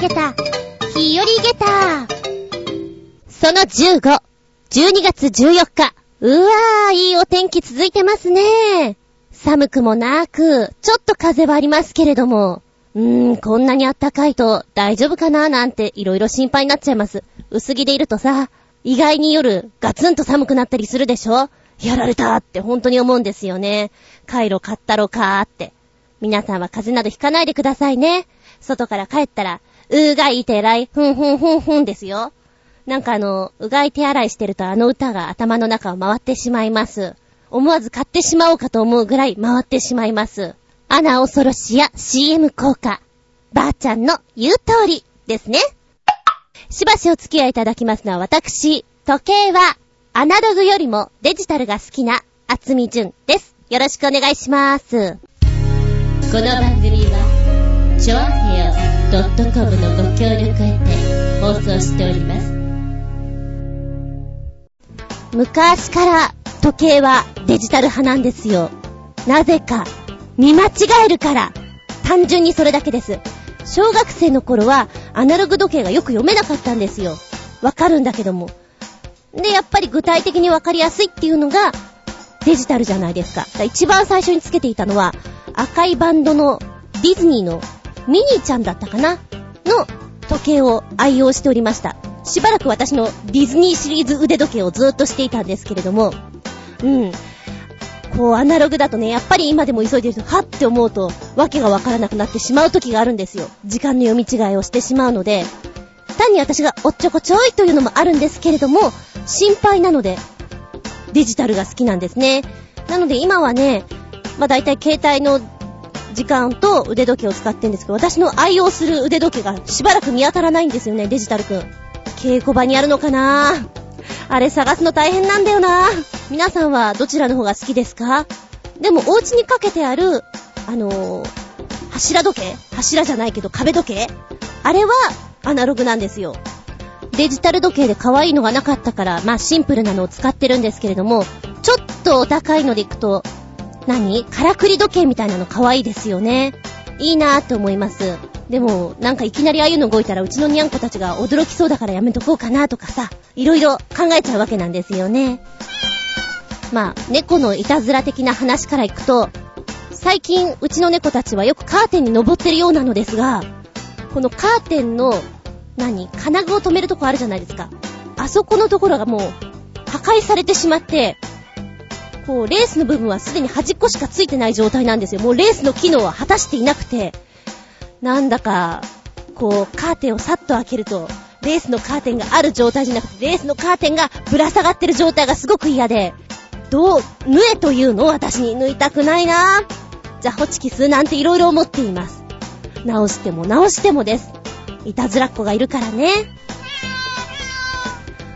げた、日和げた。その15、12月14日。うわー、いいお天気続いてますね。寒くもなく、ちょっと風はありますけれども、うーん、こんなに暖かいと大丈夫かななんていろいろ心配になっちゃいます。薄着でいるとさ、意外に夜ガツンと寒くなったりするでしょやられたって本当に思うんですよね。カイロ買ったろかーって。皆さんは風邪などひかないでくださいね。外から帰ったら、うがいてらい、ふんふんふんふんですよ。なんかあの、うがい手洗いしてるとあの歌が頭の中を回ってしまいます。思わず買ってしまおうかと思うぐらい回ってしまいます。アナ恐ろしや CM 効果。ばあちゃんの言う通りですね。しばしお付き合いいただきますのは私、時計はアナログよりもデジタルが好きな厚み純です。よろしくお願いします。この番組は、ちょあへよ .com のご協力へて放送しております。昔から時計はデジタル派なんですよ。なぜか、見間違えるから。単純にそれだけです。小学生の頃はアナログ時計がよく読めなかったんですよ。わかるんだけども。で、やっぱり具体的にわかりやすいっていうのがデジタルじゃないですか。か一番最初につけていたのは赤いバンドのディズニーのミニーちゃんだったかな？の時計を愛用しておりました。しばらく私のディズニーシリーズ腕時計をずっとしていたんですけれども、うん。こう、アナログだとね、やっぱり今でも急いでると、はって思うと、わけがわからなくなってしまう時があるんですよ。時間の読み違いをしてしまうので、単に私がおっちょこちょいというのもあるんですけれども、心配なので、デジタルが好きなんですね。なので今はね、まあ大体携帯の時間と腕時計を使ってるんですけど、私の愛用する腕時計がしばらく見当たらないんですよね、デジタルくん。稽古場にあるのかな？あれ探すの大変なんだよな。皆さんはどちらの方が好きですか？でもお家にかけてある、あのー、柱時計？柱じゃないけど壁時計？あれはアナログなんですよ。デジタル時計で可愛いのがなかったから、まあシンプルなのを使ってるんですけれども、ちょっとお高いのでいくと、何？からくり時計みたいなの可愛いですよね。いいなーって思います。でも、なんかいきなりああいうの動いたらうちのにゃんこたちが驚きそうだからやめとこうかなとかさ、いろいろ考えちゃうわけなんですよね。まあ、猫のいたずら的な話からいくと、最近うちの猫たちはよくカーテンに登ってるようなのですが、このカーテンの、何？金具を止めるとこあるじゃないですか。あそこのところがもう、破壊されてしまって、こう、レースの部分はすでに端っこしかついてない状態なんですよ。もうレースの機能は果たしていなくて、なんだか、こう、カーテンをさっと開けると、レースのカーテンがある状態じゃなくて、レースのカーテンがぶら下がってる状態がすごく嫌で、どう、縫えというの？を私に縫いたくないなじゃあ、ホチキスなんて色々思っています。直しても直してもです。いたずらっ子がいるからね。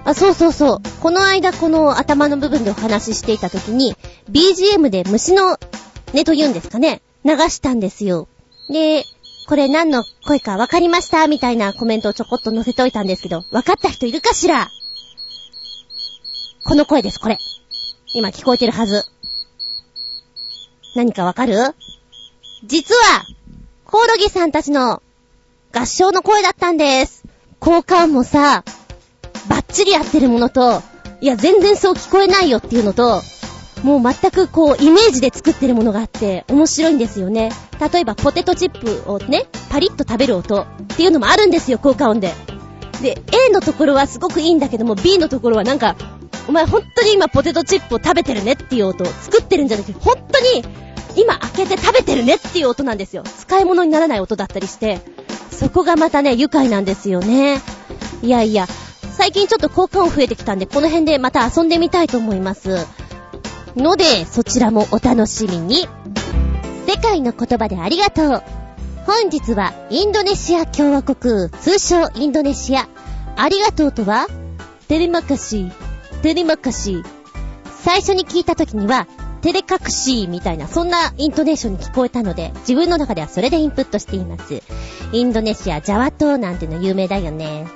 あ、そうそうそう。この間この頭の部分でお話ししていた時に、BGM で虫の音と言うんですかね、流したんですよ。で、これ何の声か分かりましたみたいなコメントをちょこっと載せといたんですけど、分かった人いるかしら？この声です、これ。今聞こえてるはず。何かわかる？実は、コオロギさんたちの合唱の声だったんです。効果音もさ、バッチリ合ってるものと、いや、全然そう聞こえないよっていうのと、もう全くこう、イメージで作ってるものがあって、面白いんですよね。例えば、ポテトチップをね、パリッと食べる音っていうのもあるんですよ、効果音で。で、A のところはすごくいいんだけども、B のところはなんか、お前本当に今ポテトチップを食べてるねっていう音作ってるんじゃなくて、本当に今開けて食べてるねっていう音なんですよ。使い物にならない音だったりして、そこがまたね、愉快なんですよね。いやいや、最近ちょっと効果音増えてきたんで、この辺でまた遊んでみたいと思います。ので、そちらもお楽しみに。世界の言葉でありがとう。本日はインドネシア共和国、通称インドネシア。ありがとうとはテレマカシー、テレマカシー。最初に聞いた時には、テレカクシみたいな、そんなイントネーションに聞こえたので、自分の中ではそれでインプットしています。インドネシア、ジャワ島なんての有名だよね。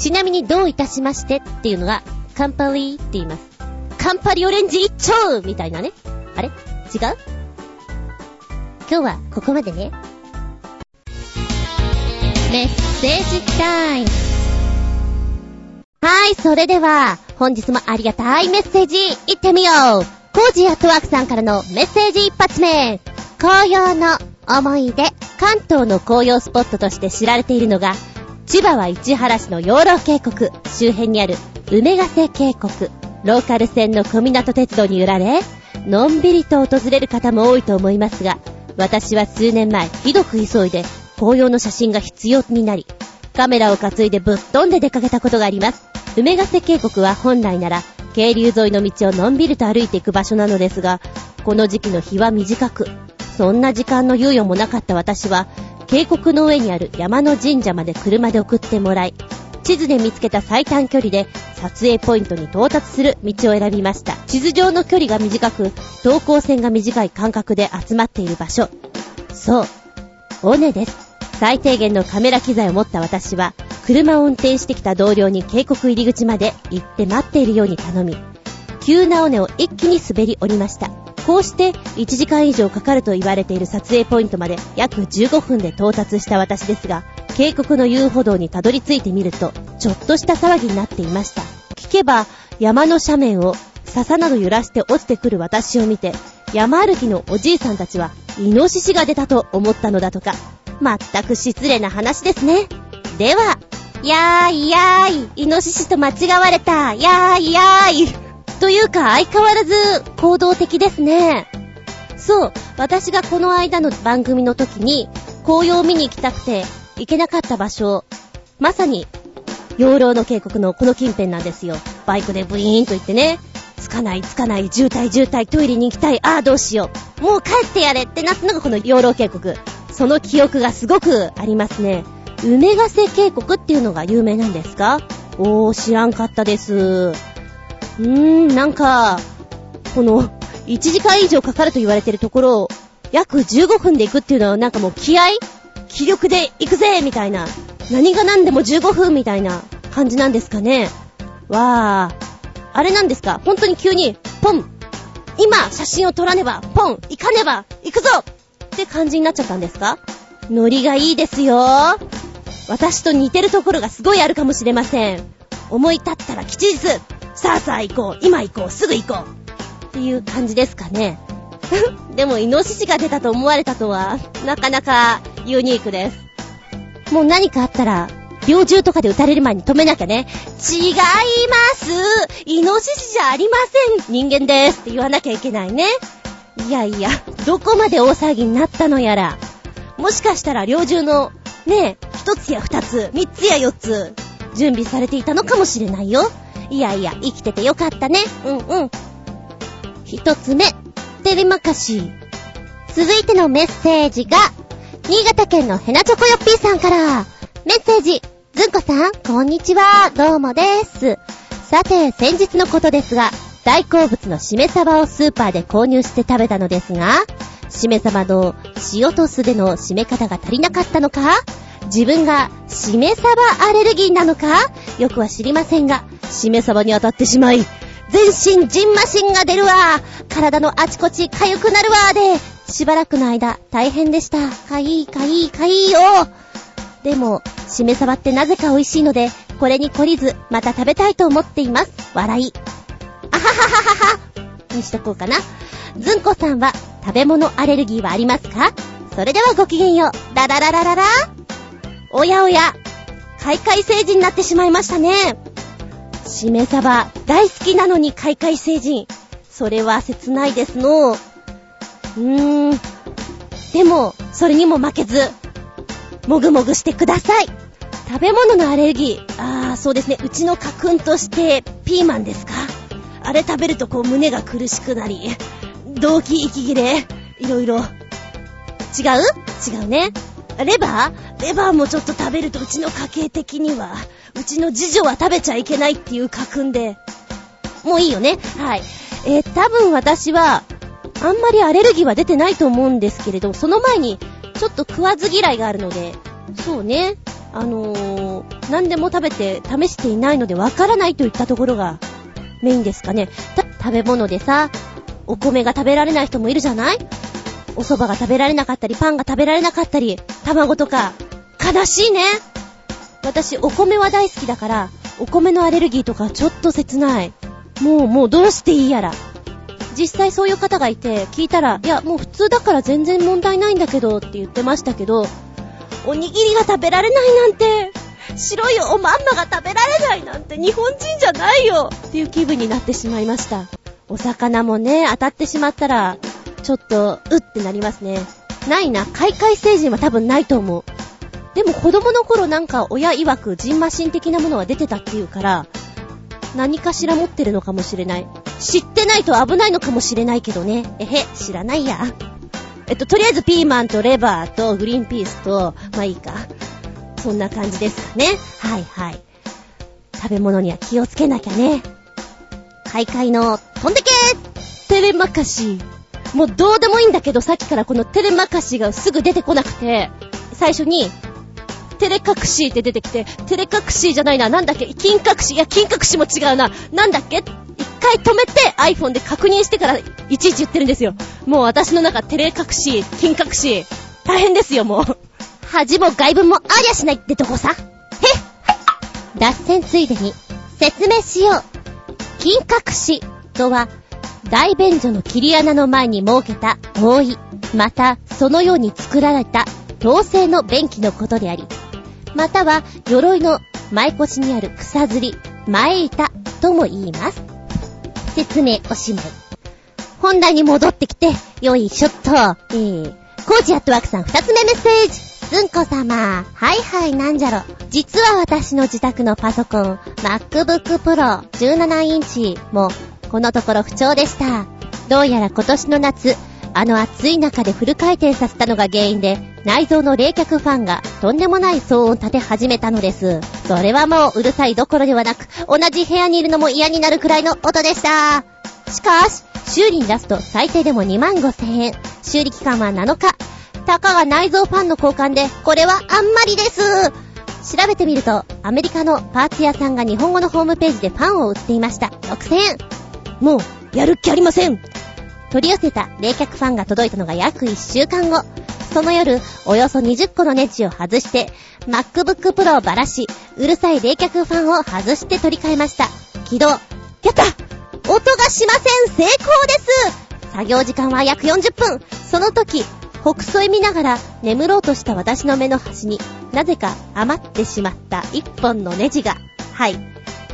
ちなみにどういたしましてっていうのが、カンパリーって言います。カンパリオレンジ一丁みたいなね。あれ？違う？今日はここまでね。メッセージタイム。はい、それでは、本日もありがたいメッセージ、行ってみようコージーアットワークさんからのメッセージ一発目。紅葉の思い出。関東の紅葉スポットとして知られているのが、千葉は市原市の養老渓谷、周辺にある梅ヶ瀬渓谷、ローカル線の小湊鉄道に揺られ、のんびりと訪れる方も多いと思いますが、私は数年前、ひどく急いで、紅葉の写真が必要になり、カメラを担いでぶっ飛んで出かけたことがあります。梅ヶ瀬渓谷は本来なら、渓流沿いの道をのんびりと歩いていく場所なのですが、この時期の日は短く、そんな時間の猶予もなかった私は、渓谷の上にある山の神社まで車で送ってもらい、地図で見つけた最短距離で撮影ポイントに到達する道を選びました。地図上の距離が短く、等高線が短い間隔で集まっている場所。そう、尾根です。最低限のカメラ機材を持った私は、車を運転してきた同僚に渓谷入り口まで行って待っているように頼み、急な尾根を一気に滑り降りました。こうして1時間以上かかると言われている撮影ポイントまで約15分で到達した私ですが、渓谷の遊歩道にたどり着いてみると、ちょっとした騒ぎになっていました。聞けば、山の斜面を笹など揺らして落ちてくる私を見て、山歩きのおじいさんたちは、イノシシが出たと思ったのだとか。まったく失礼な話ですね。では、やーいやーい、イノシシと間違われた、やーいやーい。というか相変わらず行動的ですね。そう、私がこの間の番組の時に、紅葉を見に行きたくて行けなかった場所、まさに、養老の渓谷のこの近辺なんですよ。バイクでブイーンと行ってね、つかないつかない、渋滞渋滞、トイレに行きたい、ああどうしよう。もう帰ってやれってなったのがこの養老渓谷。その記憶がすごくありますね。梅ヶ瀬渓谷っていうのが有名なんですか？おー、知らんかったです。うーん、なんか、この、1時間以上かかると言われてるところを、約15分で行くっていうのはなんかもう気合気力で行くぜみたいな。何が何でも15分みたいな感じなんですかね。わー。あれなんですか？本当に急に、ポン今、写真を撮らねば、ポン行かねば、行くぞって感じになっちゃったんですか？ノリがいいですよ。私と似てるところがすごいあるかもしれません。思い立ったら吉日さあさあ行こう今行こうすぐ行こうっていう感じですかね。でも、イノシシが出たと思われたとは、なかなかユニークです。もう何かあったら、猟銃とかで撃たれる前に止めなきゃね。違いますイノシシじゃありません人間ですって言わなきゃいけないね。いやいや、どこまで大騒ぎになったのやら。もしかしたら猟銃の、ねえ、一つや二つ、三つや四つ、準備されていたのかもしれないよ。いやいや、生きててよかったね。うんうん。一つ目、テレマカシー。続いてのメッセージが、新潟県のヘナチョコヨッピーさんから、メッセージ、ずんこさん、こんにちは、どうもです。さて、先日のことですが、大好物のしめ鯖をスーパーで購入して食べたのですが、しめ鯖の塩と酢での締め方が足りなかったのか？自分がしめ鯖アレルギーなのか？よくは知りませんが、しめ鯖に当たってしまい、全身ジンマシンが出るわ体のあちこち痒くなるわで、しばらくの間、大変でした。かいいかいいかいいよでも、しめ鯖ってなぜか美味しいので、これに懲りず、また食べたいと思っています。笑い。あはははははにしとこうかな。ずんこさんは、食べ物アレルギーはありますか？それではごきげんよう。ララララララおやおや、開会成人になってしまいましたね。しめ鯖、大好きなのに開会成人。それは切ないですの。うーん。でも、それにも負けず、もぐもぐしてください。食べ物のアレルギー。あー、そうですね。うちの家訓として、ピーマンですかあれ食べるとこう胸が苦しくなり、動機息切れ、いろいろ。違う？違うね。レバー？レバーもちょっと食べるとうちの家系的には、うちの次女は食べちゃいけないっていう家訓で。もういいよね？はい。えー、多分私は、あんまりアレルギーは出てないと思うんですけれど、その前にちょっと食わず嫌いがあるので、そうね、あのー、何でも食べて試していないのでわからないといったところがメインですかね。食べ物でさ、お米が食べられない人もいるじゃない？お蕎麦が食べられなかったり、パンが食べられなかったり、卵とか、悲しいね。私、お米は大好きだから、お米のアレルギーとかちょっと切ない。もう、もうどうしていいやら。実際そういう方がいて、聞いたら、いや、もう普通だから全然問題ないんだけどって言ってましたけど、おにぎりが食べられないなんて、白いおまんまが食べられないなんて日本人じゃないよっていう気分になってしまいました。お魚もね、当たってしまったら、ちょっと、うってなりますね。ないな、開会成人は多分ないと思う。でも子供の頃なんか親曰くジンマシン的なものは出てたっていうから、何かしら持ってるのかもしれない。知ってないと危ないのかもしれないけどね。えへ、知らないや。えっと、とりあえずピーマンとレバーとグリーンピースと、まあいいか。そんな感じですかね。はいはい。食べ物には気をつけなきゃね。開会の、飛んでけテレマカシ。もうどうでもいいんだけど、さっきからこのテレマカシがすぐ出てこなくて、最初に、テレカクシーって出てきて、テレカクシーじゃないな、なんだっけ、金隠し、いや、金隠しも違うな、なんだっけ？一回止めて iPhone で確認してからいちいち言ってるんですよ。もう私の中、テレ隠し、金隠し、大変ですよ、もう。恥も外文もありゃしないってとこさ。へっ脱線ついでに、説明しよう。金隠しとは、大便所の切り穴の前に設けた覆い、またそのように作られた強制の便器のことであり、または鎧の前腰にある草ずり、前板とも言います。説明おしまい。本題に戻ってきて、よいしょっと、えー、コージアットワークさん二つ目メッセージ。ずんこ様。はいはいなんじゃろ。実は私の自宅のパソコン、MacBook Pro 17インチも、このところ不調でした。どうやら今年の夏、あの暑い中でフル回転させたのが原因で、内臓の冷却ファンがとんでもない騒音を立て始めたのです。それはもううるさいどころではなく、同じ部屋にいるのも嫌になるくらいの音でした。しかし、修理に出すと最低でも2万5千円。修理期間は7日。たかが内臓ファンの交換で、これはあんまりです。調べてみると、アメリカのパーツ屋さんが日本語のホームページでファンを売っていました。6000円。もう、やるっきありません。取り寄せた冷却ファンが届いたのが約1週間後。その夜、およそ20個のネジを外して、MacBook Pro をばらし、うるさい冷却ファンを外して取り替えました。起動。やった音がしません成功です作業時間は約40分。その時、北斎見ながら眠ろうとした私の目の端に、なぜか余ってしまった1本のネジが。はい。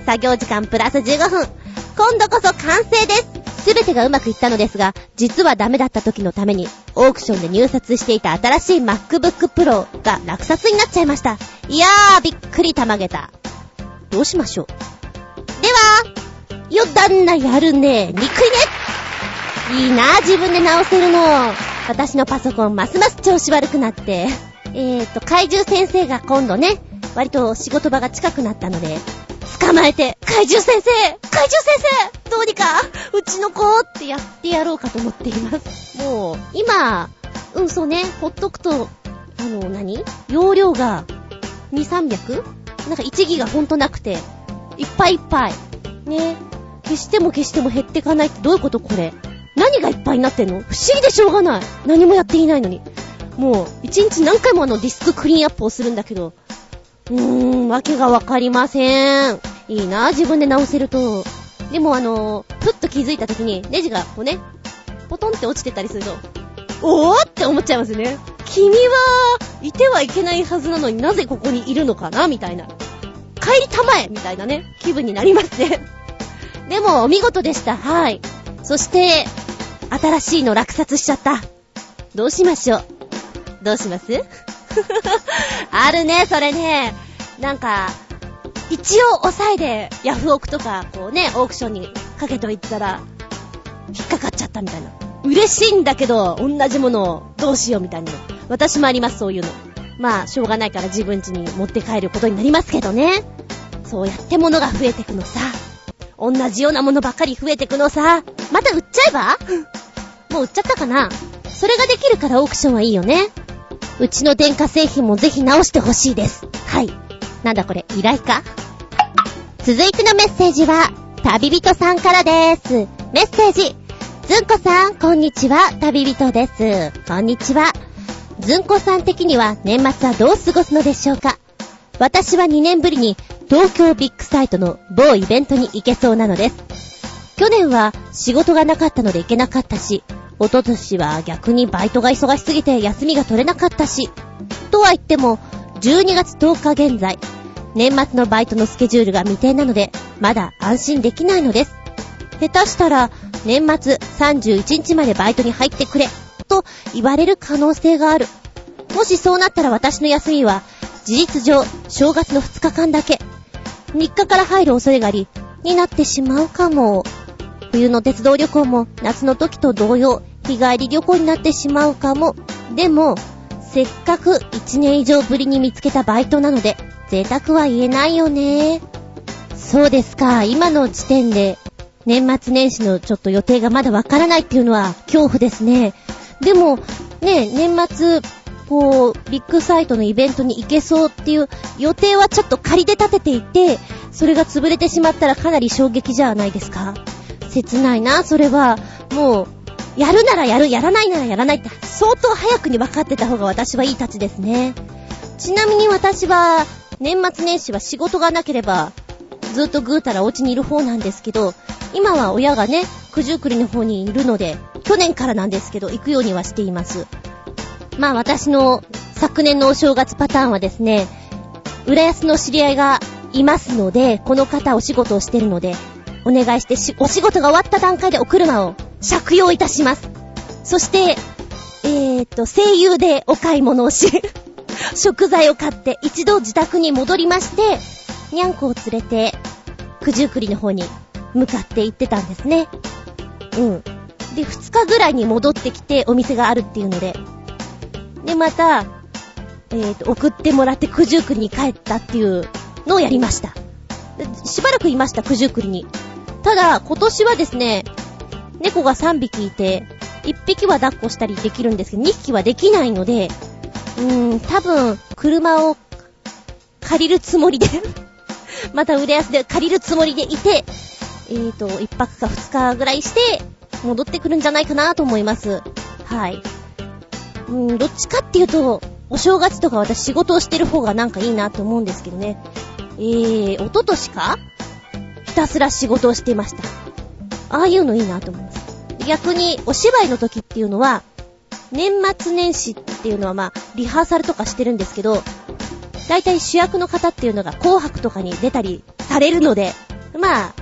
作業時間プラス15分。今度こそ完成ですすべてがうまくいったのですが、実はダメだった時のために、オークションで入札していた新しい MacBook Pro が落札になっちゃいました。いやー、びっくりたまげた。どうしましょう。では、よ、旦那やるね。にくいね。いいな、自分で直せるの。私のパソコン、ますます調子悪くなって。えーと、怪獣先生が今度ね、割と仕事場が近くなったので、捕まえて、怪獣先生怪獣先生どうにか、うちの子ってやってやろうかと思っています。もう、今、うんそうね、ほっとくと、あの、何？容量が、2、300? なんか1ギガほんとなくて、いっぱいいっぱい。ね。消しても消しても減ってかないってどういうことこれ？何がいっぱいになってんの？不思議でしょうがない。何もやっていないのに。もう、一日何回もあのディスククリーンアップをするんだけど、うーん、わけがわかりません。いいな、自分で直せると。でもあの、ふっと気づいた時に、ネジがこうね、ポトンって落ちてたりすると、おーって思っちゃいますね。君は、いてはいけないはずなのになぜここにいるのかな？みたいな。帰りたまえみたいなね、気分になりますね。でも、お見事でした。はい。そして、新しいの落札しちゃった。どうしましょう。どうします？あるね、それね。なんか、一応抑えでヤフオクとか、こうね、オークションにかけといたら、引っかかっちゃったみたいな。嬉しいんだけど、同じものをどうしようみたいなの。私もあります、そういうの。まあ、しょうがないから自分家に持って帰ることになりますけどね。そうやって物が増えてくのさ。同じようなものばっかり増えてくのさ。また売っちゃえば？もう売っちゃったかなそれができるからオークションはいいよね。うちの電化製品もぜひ直してほしいです。はい。なんだこれ、依頼か？続いてのメッセージは、旅人さんからです。メッセージ。ずんこさん、こんにちは、旅人です。こんにちは。ずんこさん的には年末はどう過ごすのでしょうか？私は2年ぶりに東京ビッグサイトの某イベントに行けそうなのです。去年は仕事がなかったので行けなかったし、おととしは逆にバイトが忙しすぎて休みが取れなかったし、とは言っても、12月10日現在、年末のバイトのスケジュールが未定なので、まだ安心できないのです。下手したら、年末31日までバイトに入ってくれ、と言われる可能性がある。もしそうなったら私の休みは、事実上、正月の2日間だけ、3日から入る恐れがあり、になってしまうかも。冬の鉄道旅行も夏の時と同様、日帰り旅行になってしまうかも。でも、せっかく1年以上ぶりに見つけたバイトなので、贅沢は言えないよね。そうですか、今の時点で、年末年始のちょっと予定がまだわからないっていうのは恐怖ですね。でも、ね、年末、こう、ビッグサイトのイベントに行けそうっていう予定はちょっと仮で立てていて、それが潰れてしまったらかなり衝撃じゃないですか切ないな、それは。もう、やるならやる、やらないならやらないって、相当早くに分かってた方が私はいいたちですね。ちなみに私は、年末年始は仕事がなければ、ずっとぐーたらお家にいる方なんですけど、今は親がね、九十九里の方にいるので、去年からなんですけど、行くようにはしています。まあ私の昨年のお正月パターンはですね、浦安の知り合いがいますので、この方お仕事をしてるので、お願いしてしお仕事が終わった段階でお車を借用いたします。そして、えーと、声優でお買い物をし、食材を買って一度自宅に戻りまして、にゃんこを連れて、九十九里の方に向かって行ってたんですね。うん。で、二日ぐらいに戻ってきてお店があるっていうので、で、また、えーと、送ってもらって九十九里に帰ったっていうのをやりました。しばらくいました、九十九里に。ただ、今年はですね、猫が3匹いて、1匹は抱っこしたりできるんですけど、2匹はできないので、うーん、多分、車を借りるつもりで また売れ安で借りるつもりでいて、えーと、1泊か2日ぐらいして、戻ってくるんじゃないかなと思います。はい。うーん、どっちかっていうと、お正月とか私仕事をしてる方がなんかいいなと思うんですけどね。えー、おととしかたすら仕事をしていました。ああいうのいいなと思います。逆に、お芝居の時っていうのは、年末年始っていうのはまあ、リハーサルとかしてるんですけど、大体主役の方っていうのが紅白とかに出たりされるので、まあ、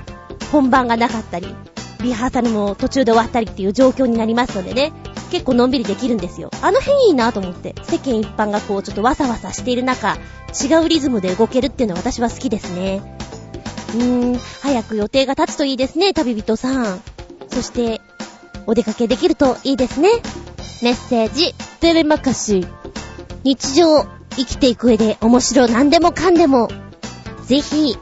本番がなかったり、リハーサルも途中で終わったりっていう状況になりますのでね、結構のんびりできるんですよ。あの辺いいなと思って、世間一般がこうちょっとわさわさしている中、違うリズムで動けるっていうのは私は好きですね。うーん、早く予定が立つといいですね、旅人さん。そして、お出かけできるといいですね。メッセージ、テレマカシ。日常、生きていく上で面白何でもかんでも、ぜひ、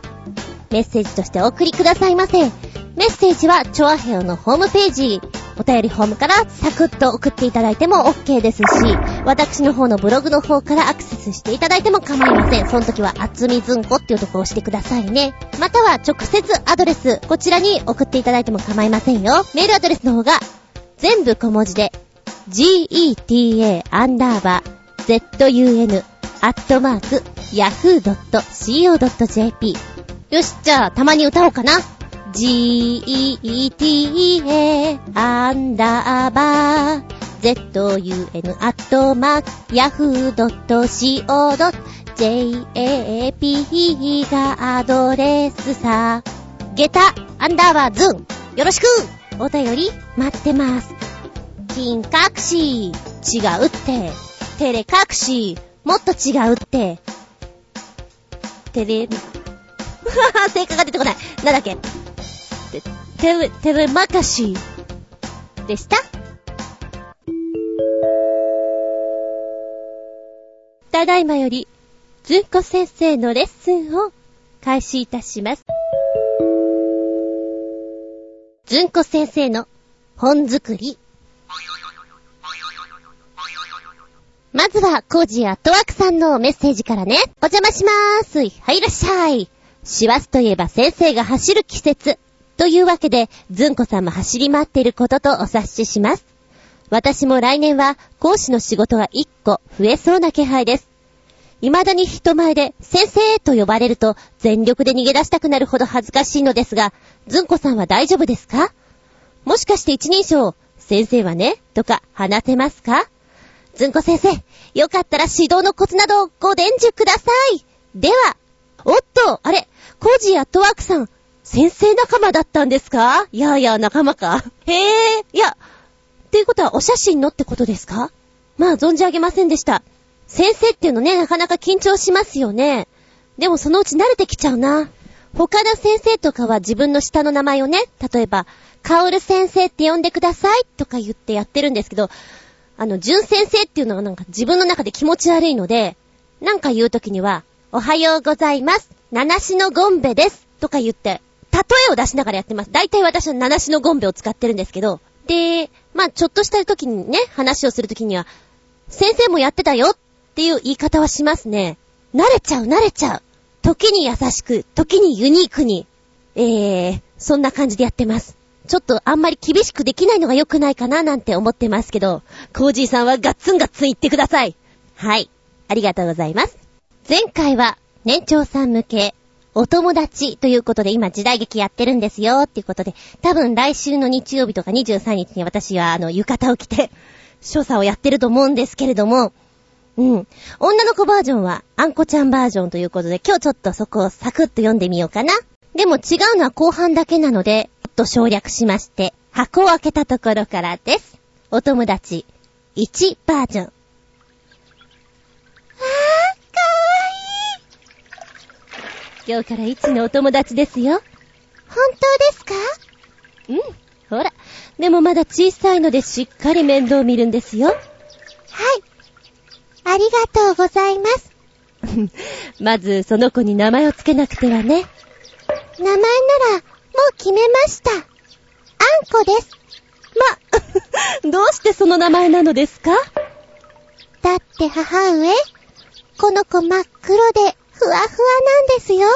メッセージとしてお送りくださいませ。メッセージは、チョアヘオのホームページ、お便りフォームからサクッと送っていただいても OK ですし、私の方のブログの方からアクセスしていただいても構いません。その時は、あつみずんこっていうとこを押してくださいね。または、直接アドレス、こちらに送っていただいても構いませんよ。メールアドレスの方が、全部小文字で、geta アンダーバー zun アットマーク yahoo.co.jp よし、じゃあ、たまに歌おうかな。Geta アンダーバー zun アットマーク yahoo.co.jap がアドレスさ。ゲタアンダーバーズンよろしくお便り待ってます。金隠し違うって。テレ隠しもっと違うって。テレ、正解が出てこない。なんだっけ？テレ、テレマカシでしたただいまより、ずんこ先生のレッスンを開始いたします。ずんこ先生の本作り。まずは、コージアットワークさんのメッセージからね。お邪魔しまーす。はい、いらっしゃい。師走といえば先生が走る季節。というわけで、ずんこさんも走り回っていることとお察しします。私も来年は講師の仕事が1個増えそうな気配です。未だに人前で先生と呼ばれると全力で逃げ出したくなるほど恥ずかしいのですが、ずんこさんは大丈夫ですか？もしかして一人称、先生はね、とか話せますか？ずんこ先生、よかったら指導のコツなどご伝授ください。では、おっと、あれ、コージーアットワークさん、先生仲間だったんですか？いやいや、仲間か？へえ、いや、っていうことはお写真のってことですか？まあ、存じ上げませんでした。先生っていうのね、なかなか緊張しますよね。でもそのうち慣れてきちゃうな。他の先生とかは自分の下の名前をね、例えば、カオル先生って呼んでくださいとか言ってやってるんですけど、あの、純先生っていうのがなんか自分の中で気持ち悪いので、なんか言うときには、おはようございます。七種のゴンベです。とか言って、例えを出しながらやってます。大体私は七種のゴンベを使ってるんですけど、で、まあちょっとした時にね、話をするときには、先生もやってたよっていう言い方はしますね。慣れちゃう、慣れちゃう。時に優しく、時にユニークに。えー、そんな感じでやってます。ちょっとあんまり厳しくできないのが良くないかななんて思ってますけど、コージーさんはガッツンガッツン言ってください。はい。ありがとうございます。前回は年長さん向け、お友達ということで今時代劇やってるんですよっていうことで、多分来週の日曜日とか23日に私はあの浴衣を着て、所作をやってると思うんですけれども、うん。女の子バージョンは、あんこちゃんバージョンということで、今日ちょっとそこをサクッと読んでみようかな。でも違うのは後半だけなので、ちょっと省略しまして、箱を開けたところからです。お友達、1バージョン。あー、かわいい。今日から1のお友達ですよ。本当ですか？うん。ほら。でもまだ小さいのでしっかり面倒見るんですよ。はい。ありがとうございます。まず、その子に名前をつけなくてはね。名前なら、もう決めました。あんこです。ま、どうしてその名前なのですか？だって母上、この子真っ黒で、ふわふわなんですよ。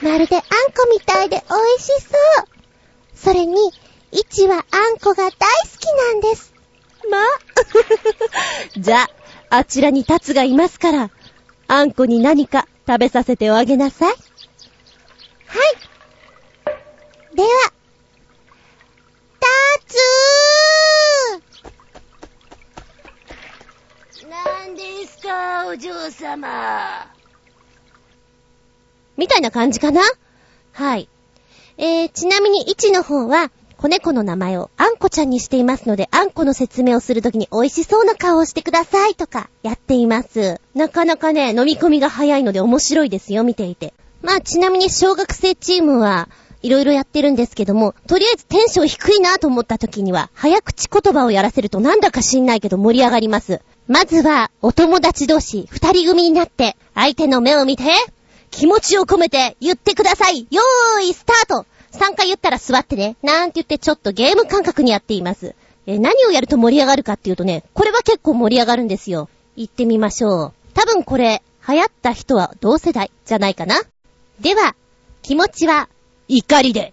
まるであんこみたいで美味しそう。それに、いちはあんこが大好きなんです。まじゃあ、あちらにタツがいますから、あんこに何か食べさせてあげなさい。はい。では、タツー何ですか、お嬢様。みたいな感じかな？はい。えー、ちなみに1の方は、子猫の名前をあんこちゃんにしていますので、あんこの説明をするときに美味しそうな顔をしてくださいとかやっています。なかなかね、飲み込みが早いので面白いですよ、見ていて。まあちなみに小学生チームはいろいろやってるんですけども、とりあえずテンション低いなと思った時には、早口言葉をやらせるとなんだか知んないけど盛り上がります。まずは、お友達同士、二人組になって、相手の目を見て、気持ちを込めて言ってください。よーい、スタート3回言ったら座ってね、なんて言ってちょっとゲーム感覚にやっています。え、何をやると盛り上がるかっていうとね、これは結構盛り上がるんですよ。行ってみましょう。多分これ、流行った人は同世代じゃないかな。では、気持ちは、怒りで。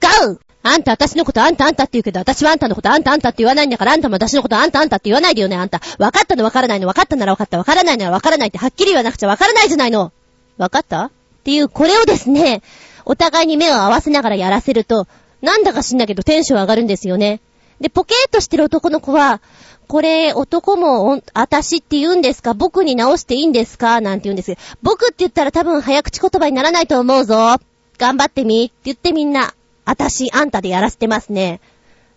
ガウあんた私のことあんたあんたって言うけど、私はあんたのことあんたあんたって言わないんだから、あんたも私のことあんたあんたって言わないでよね、あんた。分かったの分からないの分かったなら分かった、分からないなら分からないってはっきり言わなくちゃ分からないじゃないの。分かった？っていう、これをですね、お互いに目を合わせながらやらせると、なんだか知んだけどテンション上がるんですよね。で、ポケーっとしてる男の子は、これ、男も、あたしって言うんですか？僕に直していいんですか？なんて言うんです僕って言ったら多分早口言葉にならないと思うぞ。頑張ってみって言ってみんな、あたし、あんたでやらせてますね。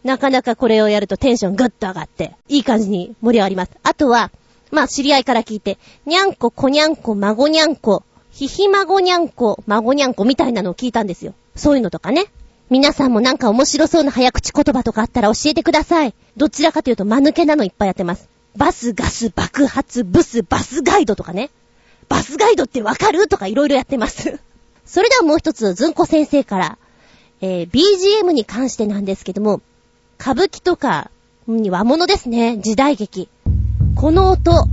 なかなかこれをやるとテンションぐっと上がって、いい感じに盛り上がります。あとは、まあ知り合いから聞いて、にゃんこ、こにゃんこ、孫にゃんこ、ひひ孫にゃんこ、孫にゃんこみたいなのを聞いたんですよ。そういうのとかね。皆さんもなんか面白そうな早口言葉とかあったら教えてください。どちらかというと間抜けなのいっぱいやってます。バス、ガス、爆発、ブス、バスガイドとかね。バスガイドってわかるとかいろいろやってます。それではもう一つ、ずんこ先生から、えー、BGM に関してなんですけども、歌舞伎とかに、和物ですね、時代劇。この音、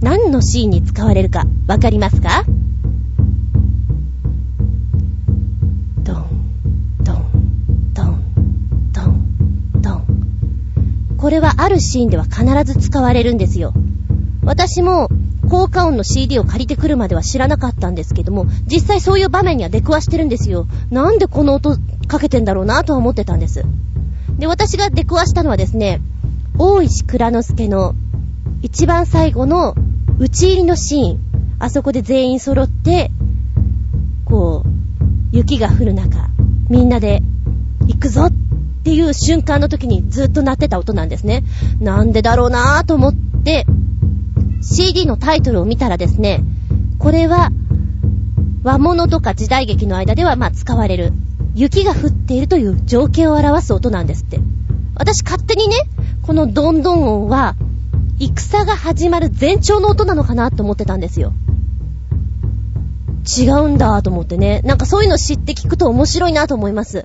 何のシーンに使われるか、わかりますか？これはあるシーンでは必ず使われるんですよ。私も効果音の CD を借りてくるまでは知らなかったんですけども、実際そういう場面には出くわしてるんですよ。なんでこの音かけてんだろうなとは思ってたんです。で、私が出くわしたのはですね、大石倉之助の一番最後の打ち入りのシーン。あそこで全員揃って、こう、雪が降る中、みんなで行くぞっっていう瞬間の時にずっと鳴ってた音なんですね。なんでだろうなぁと思って、CD のタイトルを見たらですね、これは、和物とか時代劇の間ではまあ使われる、雪が降っているという情景を表す音なんですって。私勝手にね、このドンドン音は、戦が始まる前兆の音なのかなと思ってたんですよ。違うんだと思ってね。なんかそういうの知って聞くと面白いなと思います。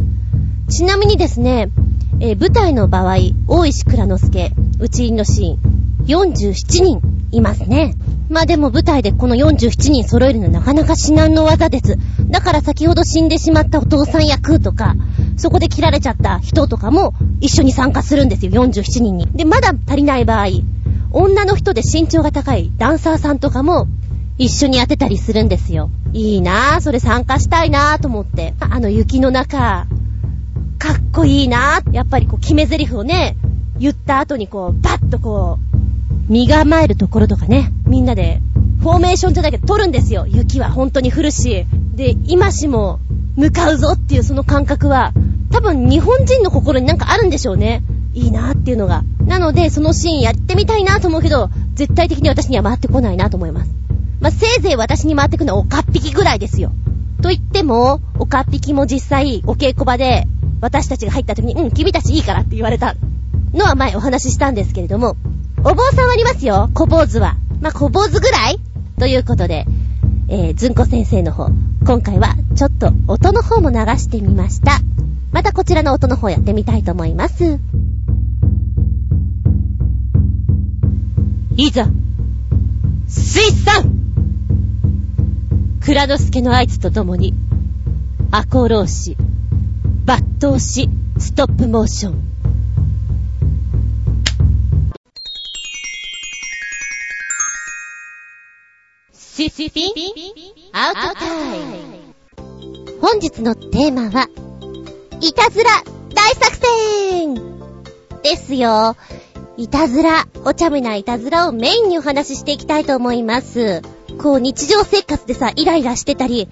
ちなみにですね、えー、舞台の場合、大石倉之助、打ち入りのシーン、47人いますね。まあでも舞台でこの47人揃えるのはなかなか至難の技です。だから先ほど死んでしまったお父さん役とか、そこで切られちゃった人とかも一緒に参加するんですよ、47人に。で、まだ足りない場合、女の人で身長が高いダンサーさんとかも一緒に当てたりするんですよ。いいなぁ、それ参加したいなぁと思って。あの雪の中、かっこいいな。やっぱりこう決め台詞をね、言った後にこう、バッとこう、身構えるところとかね、みんなで、フォーメーションじゃないけど撮るんですよ。雪は本当に降るし。で、今しも向かうぞっていうその感覚は、多分日本人の心になんかあるんでしょうね。いいなっていうのが。なので、そのシーンやってみたいなと思うけど、絶対的に私には回ってこないなと思います。まあ、せいぜい私に回ってくのはおかっぴきぐらいですよ。と言っても、おかっぴきも実際、お稽古場で、私たちが入った時に、うん、君たちいいからって言われたのは前お話ししたんですけれども、お坊さんありますよ、小坊主は。まあ、小坊主ぐらい？ということで、えー、ずんこ先生の方、今回はちょっと音の方も流してみました。またこちらの音の方やってみたいと思います。いざ、水産倉之助の合図とともに、赤穂浪士、抜刀し、ストップモーション。シシピンアウトタイム本日のテーマは、いたずら大作戦ですよ。いたずら、お茶目ないたずらをメインにお話ししていきたいと思います。こう日常生活でさ、イライラしてたり、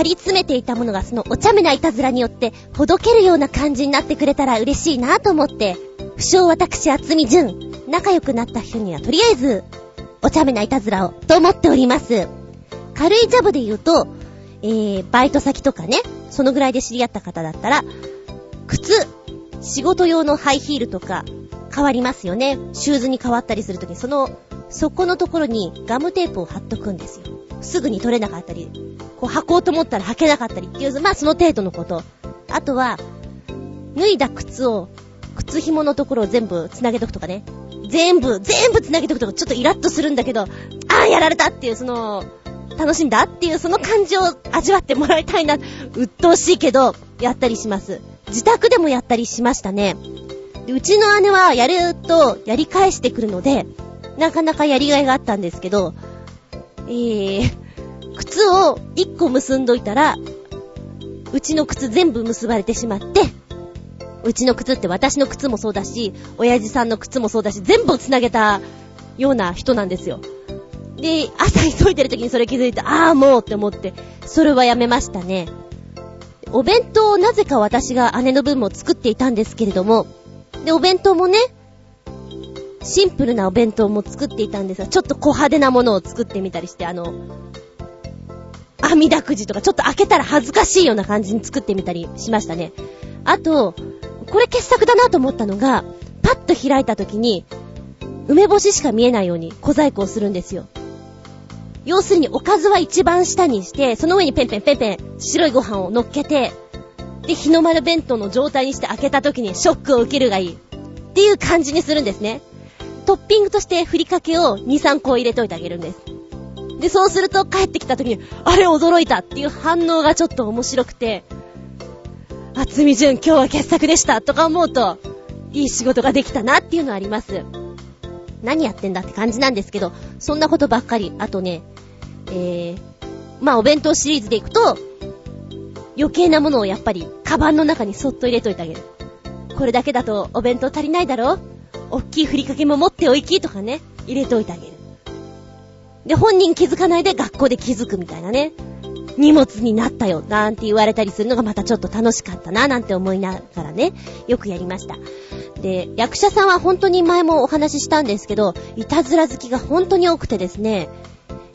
張り詰めていたものがそのお茶目ないたずらによってほどけるような感じになってくれたら嬉しいなと思って、不詳私厚み純、仲良くなった人にはとりあえず、お茶目ないたずらを、と思っております。軽いジャブで言うと、えー、バイト先とかね、そのぐらいで知り合った方だったら、靴、仕事用のハイヒールとか、変わりますよね。シューズに変わったりするときに、その、そこのところにガムテープを貼っとくんですよ。すぐに取れなかったり、こう履こうと思ったら履けなかったりっていう、まあその程度のこと。あとは、脱いだ靴を、靴紐のところを全部繋げとくとかね。全部、全部繋げとくとかちょっとイラッとするんだけど、ああ、やられたっていう、その、楽しんだっていう、その感じを味わってもらいたいな、鬱陶しいけど、やったりします。自宅でもやったりしましたね。うちの姉はやるとやり返してくるので、なかなかやりがいがあったんですけど、えー、靴を1個結んどいたら、うちの靴全部結ばれてしまって、うちの靴って私の靴もそうだし、親父さんの靴もそうだし、全部繋げたような人なんですよ。で、朝急いでる時にそれ気づいて、ああ、もうって思って、それはやめましたね。お弁当をなぜか私が姉の分も作っていたんですけれども、で、お弁当もね、シンプルなお弁当も作っていたんですが、ちょっと小派手なものを作ってみたりして、あの、網だくじとかちょっと開けたら恥ずかしいような感じに作ってみたりしましたね。あと、これ傑作だなと思ったのが、パッと開いた時に、梅干ししか見えないように小細工をするんですよ。要するにおかずは一番下にして、その上にペンペンペンペン白いご飯を乗っけて、で、日の丸弁当の状態にして開けた時にショックを受けるがいい。っていう感じにするんですね。トッピングとしてふりかけを2、3個入れといてあげるんです。で、そうすると帰ってきた時に、あれ驚いたっていう反応がちょっと面白くて、あつみじゅん今日は傑作でしたとか思うと、いい仕事ができたなっていうのはあります。何やってんだって感じなんですけど、そんなことばっかり。あとね、えー、まあお弁当シリーズでいくと、余計なものをやっぱり、カバンの中にそっと入れといてあげる。これだけだとお弁当足りないだろおっきいふりかけも持っておいきとかね、入れといてあげる。で、本人気づかないで学校で気づくみたいなね。荷物になったよ、なんて言われたりするのがまたちょっと楽しかったな、なんて思いながらね、よくやりました。で、役者さんは本当に前もお話ししたんですけど、いたずら好きが本当に多くてですね、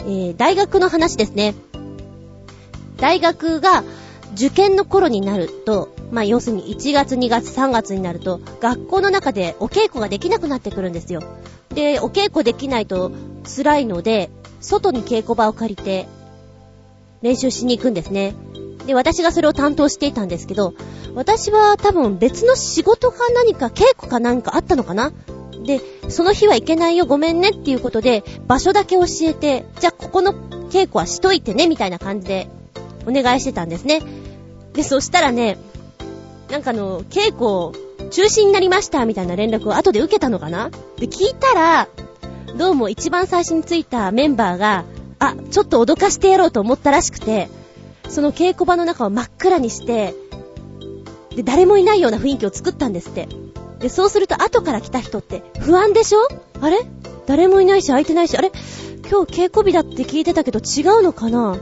えー、大学の話ですね。大学が受験の頃になると、まあ要するに1月2月3月になると、学校の中でお稽古ができなくなってくるんですよ。で、お稽古できないと辛いので、外に稽古場を借りて、練習しに行くんですね。で、私がそれを担当していたんですけど、私は多分別の仕事か何か、稽古か何かあったのかな？で、その日は行けないよ、ごめんねっていうことで、場所だけ教えて、じゃあここの稽古はしといてね、みたいな感じで、お願いしてたんですね。で、そしたらね、なんかあの、稽古を、中止になりました、みたいな連絡を後で受けたのかな？で、聞いたら、どうも一番最初についたメンバーが、あ、ちょっと脅かしてやろうと思ったらしくて、その稽古場の中を真っ暗にして、で、誰もいないような雰囲気を作ったんですって。で、そうすると後から来た人って不安でしょ？あれ？誰もいないし空いてないし、あれ？今日稽古日だって聞いてたけど違うのかな？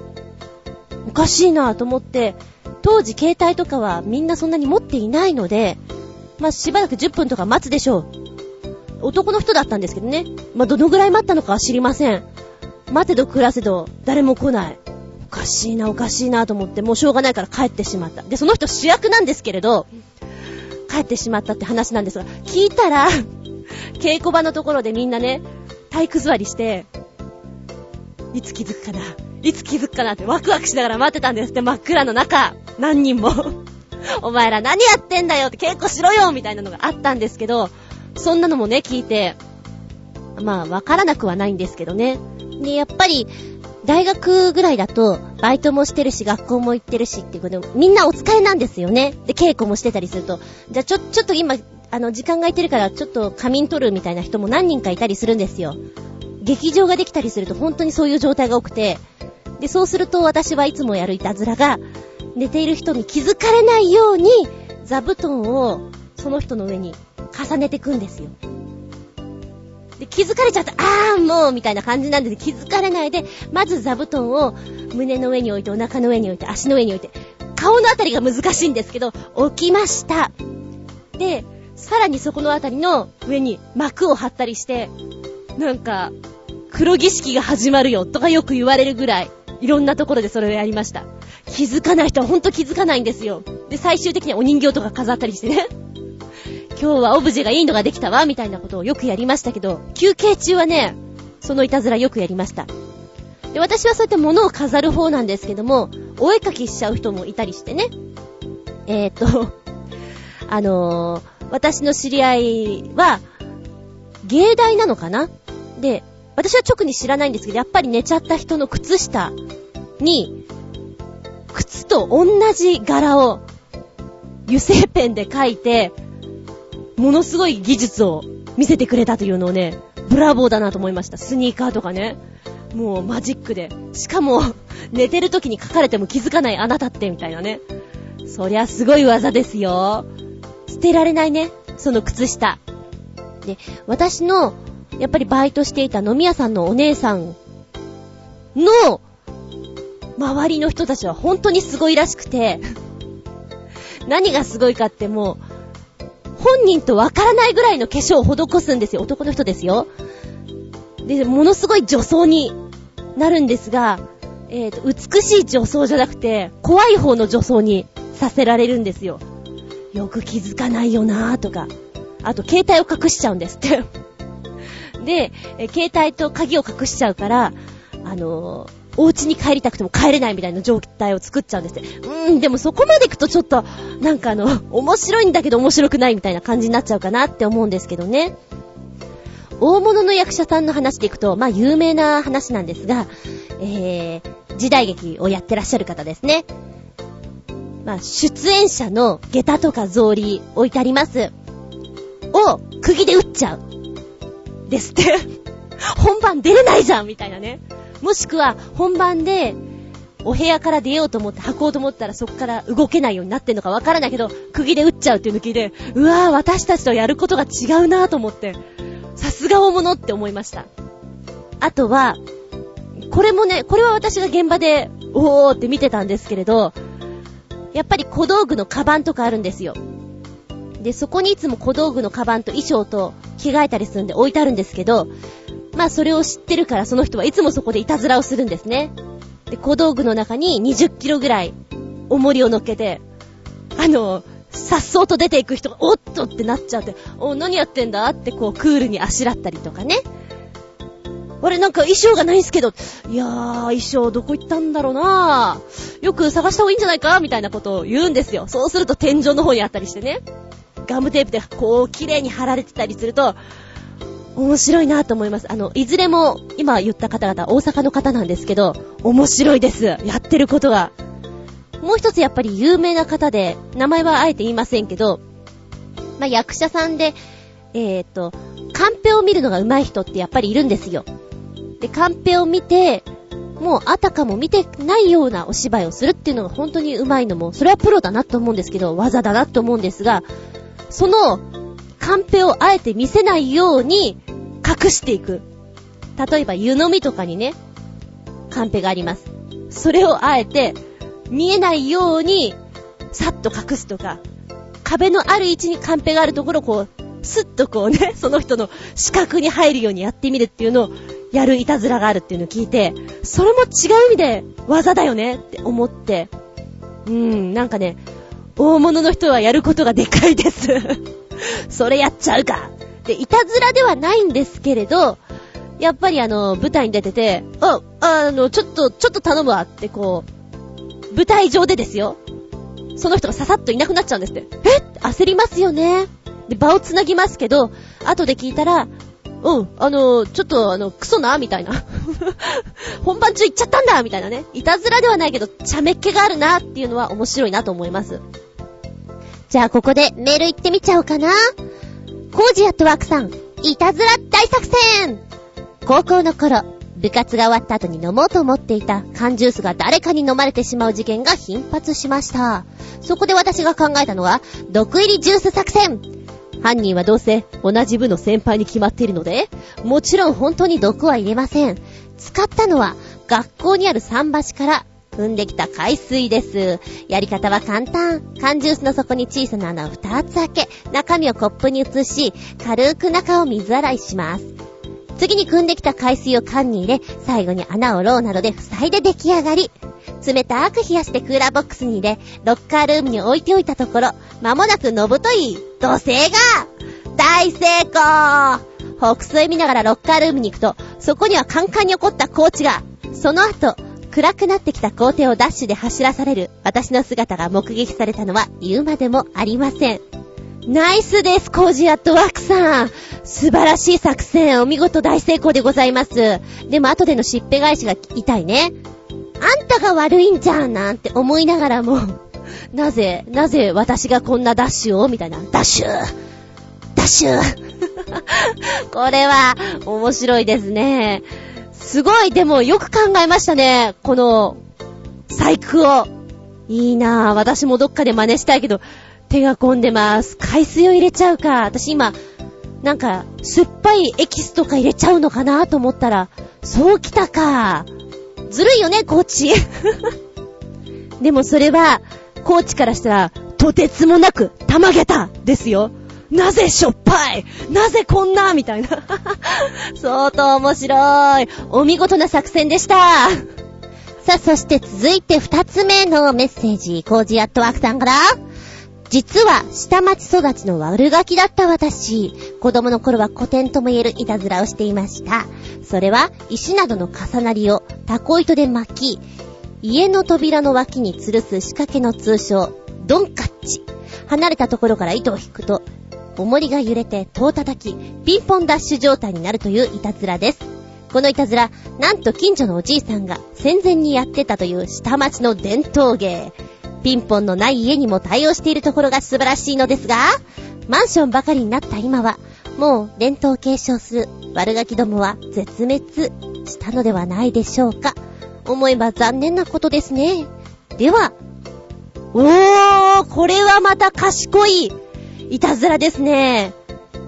おかしいなと思って、当時携帯とかはみんなそんなに持っていないので、まあ、しばらく10分とか待つでしょう。男の人だったんですけどね。まあ、どのぐらい待ったのかは知りません。待てど暮らせど、誰も来ない。おかしいな、おかしいなと思って、もうしょうがないから帰ってしまった。で、その人主役なんですけれど、帰ってしまったって話なんですが、聞いたら、稽古場のところでみんなね、体育座りして、いつ気づくかないつ気づくかなってワクワクしながら待ってたんですって、真っ暗の中、何人も お前ら何やってんだよって稽古しろよみたいなのがあったんですけど、そんなのもね、聞いて、まあ、わからなくはないんですけどね。で、やっぱり、大学ぐらいだと、バイトもしてるし、学校も行ってるしっていうことで、みんなお疲れなんですよね。で、稽古もしてたりすると。じゃあ、ちょ、ちょっと今、あの、時間が空いてるから、ちょっと仮眠取るみたいな人も何人かいたりするんですよ。劇場ができたりすると、本当にそういう状態が多くて、で、そうすると私はいつもやるいたずらが、寝ている人に気づかれないように、座布団をその人の上に重ねてくんですよ。で、気づかれちゃった、あーもうみたいな感じなんで気づかれないで、まず座布団を胸の上に置いて、お腹の上に置いて、足の上に置いて、顔のあたりが難しいんですけど、置きました。で、さらにそこのあたりの上に幕を張ったりして、なんか、黒儀式が始まるよとかよく言われるぐらい、いろんなところでそれをやりました。気づかない人はほんと気づかないんですよ。で、最終的にはお人形とか飾ったりしてね。今日はオブジェがいいのができたわ、みたいなことをよくやりましたけど、休憩中はね、そのいたずらよくやりました。で、私はそうやって物を飾る方なんですけども、お絵かきしちゃう人もいたりしてね。えーと、あのー、私の知り合いは、芸大なのかな？で、私は直に知らないんですけど、やっぱり寝ちゃった人の靴下に、靴と同じ柄を油性ペンで描いて、ものすごい技術を見せてくれたというのをね、ブラボーだなと思いました。スニーカーとかね。もうマジックで。しかも、寝てる時に書かれても気づかないあなたってみたいなね。そりゃすごい技ですよ。捨てられないね。その靴下。で、私の、やっぱりバイトしていた飲み屋さんのお姉さんの、周りの人たちは本当にすごいらしくて、何がすごいかってもう、本人とわからないぐらいの化粧を施すんですよ。男の人ですよ。で、ものすごい女装になるんですが、えっ、ー、と、美しい女装じゃなくて、怖い方の女装にさせられるんですよ。よく気づかないよなぁとか。あと、携帯を隠しちゃうんですって で、携帯と鍵を隠しちゃうから、あのーお家に帰りたくても帰れないみたいな状態を作っちゃうんですってうーん、でもそこまで行くとちょっと、なんかあの、面白いんだけど面白くないみたいな感じになっちゃうかなって思うんですけどね。大物の役者さんの話でいくと、まあ有名な話なんですが、えー、時代劇をやってらっしゃる方ですね。まあ出演者の下駄とか草履置いてあります。を釘で打っちゃう。ですって。本番出れないじゃんみたいなね。もしくは、本番で、お部屋から出ようと思って履こうと思ったらそこから動けないようになってんのかわからないけど、釘で打っちゃうっていうの聞いて、うわぁ、私たちとやることが違うなぁと思って、さすが大物って思いました。あとは、これもね、これは私が現場で、おーって見てたんですけれど、やっぱり小道具のカバンとかあるんですよ。で、そこにいつも小道具のカバンと衣装と着替えたりするんで置いてあるんですけど、まあそれを知ってるからその人はいつもそこでいたずらをするんですね。で、小道具の中に20キロぐらい重りを乗っけて、あの、さっそうと出ていく人が、おっとってなっちゃって、お、何やってんだってこうクールにあしらったりとかね。あれなんか衣装がないんすけど、いやー、衣装どこ行ったんだろうなよく探した方がいいんじゃないかみたいなことを言うんですよ。そうすると天井の方にあったりしてね。ガムテープでこう綺麗に貼られてたりすると、面白いなと思います。あの、いずれも今言った方々大阪の方なんですけど、面白いです。やってることが。もう一つやっぱり有名な方で、名前はあえて言いませんけど、まあ、役者さんで、えっ、と、カンペを見るのが上手い人ってやっぱりいるんですよ。で、カンペを見て、もうあたかも見てないようなお芝居をするっていうのが本当に上手いのも、それはプロだなと思うんですけど、技だなと思うんですが、そのカンペをあえて見せないように隠していく。例えば湯飲みとかにね、カンペがあります。それをあえて見えないようにさっと隠すとか、壁のある位置にカンペがあるところをこう、スッとこうね、その人の視覚に入るようにやってみるっていうのをやるいたずらがあるっていうのを聞いて、それも違う意味で技だよねって思って、うん、なんかね、大物の人はやることがでかいです それやっちゃうか。で、いたずらではないんですけれど、やっぱりあの、舞台に出てて、あ、あの、ちょっと、ちょっと頼むわってこう、舞台上でですよ。その人がささっといなくなっちゃうんですって。え焦りますよね。で、場をつなぎますけど、後で聞いたら、うん、あの、ちょっとあの、クソなみたいな。本番中行っちゃったんだみたいなね。いたずらではないけど、茶目っ気があるなっていうのは面白いなと思います。じゃあここでメール行ってみちゃおうかな。コージアットワークさん、いたずら大作戦高校の頃、部活が終わった後に飲もうと思っていた缶ジュースが誰かに飲まれてしまう事件が頻発しました。そこで私が考えたのは、毒入りジュース作戦犯人はどうせ同じ部の先輩に決まっているので、もちろん本当に毒は入れません。使ったのは学校にある桟橋から踏んできた海水です。やり方は簡単。缶ジュースの底に小さな穴を2つ開け、中身をコップに移し、軽く中を水洗いします。次に汲んできた海水を缶に入れ、最後に穴をローなどで塞いで出来上がり。冷たく冷やしてクーラーボックスに入れ、ロッカールームに置いておいたところ、間もなくのぶとい土星が大成功北西見ながらロッカールームに行くと、そこにはカンカンに起こったコーチが、その後、暗くなってきた校庭をダッシュで走らされる私の姿が目撃されたのは言うまでもありません。ナイスです、コージアットワークさん。素晴らしい作戦、お見事大成功でございます。でも後でのしっぺ返しが痛いね。あんたが悪いんじゃん、なんて思いながらも、なぜ、なぜ私がこんなダッシュを？みたいな。ダッシュダッシュ これは、面白いですね。すごい、でもよく考えましたね。この、細工を。いいなぁ。私もどっかで真似したいけど、手が込んでます。海水を入れちゃうか。私今、なんか、酸っぱいエキスとか入れちゃうのかなと思ったら、そうきたか。ずるいよね、コーチ。でもそれは、コーチからしたら、とてつもなく、たまげたですよ。なぜしょっぱいなぜこんなみたいな。相当面白い。お見事な作戦でした。さあ、そして続いて二つ目のメッセージ、コージアットワークさんから。実は、下町育ちの悪ガキだった私。子供の頃は古典とも言えるいたずらをしていました。それは、石などの重なりをタコ糸で巻き、家の扉の脇に吊るす仕掛けの通称、ドンカッチ。離れたところから糸を引くと、重りが揺れて戸を叩き、ピンポンダッシュ状態になるといういたずらです。このいたずら、なんと近所のおじいさんが戦前にやってたという下町の伝統芸。ピンポンのない家にも対応しているところが素晴らしいのですが、マンションばかりになった今は、もう伝統を継承する悪ガキどもは絶滅したのではないでしょうか。思えば残念なことですね。では、おー、これはまた賢い、いたずらですね。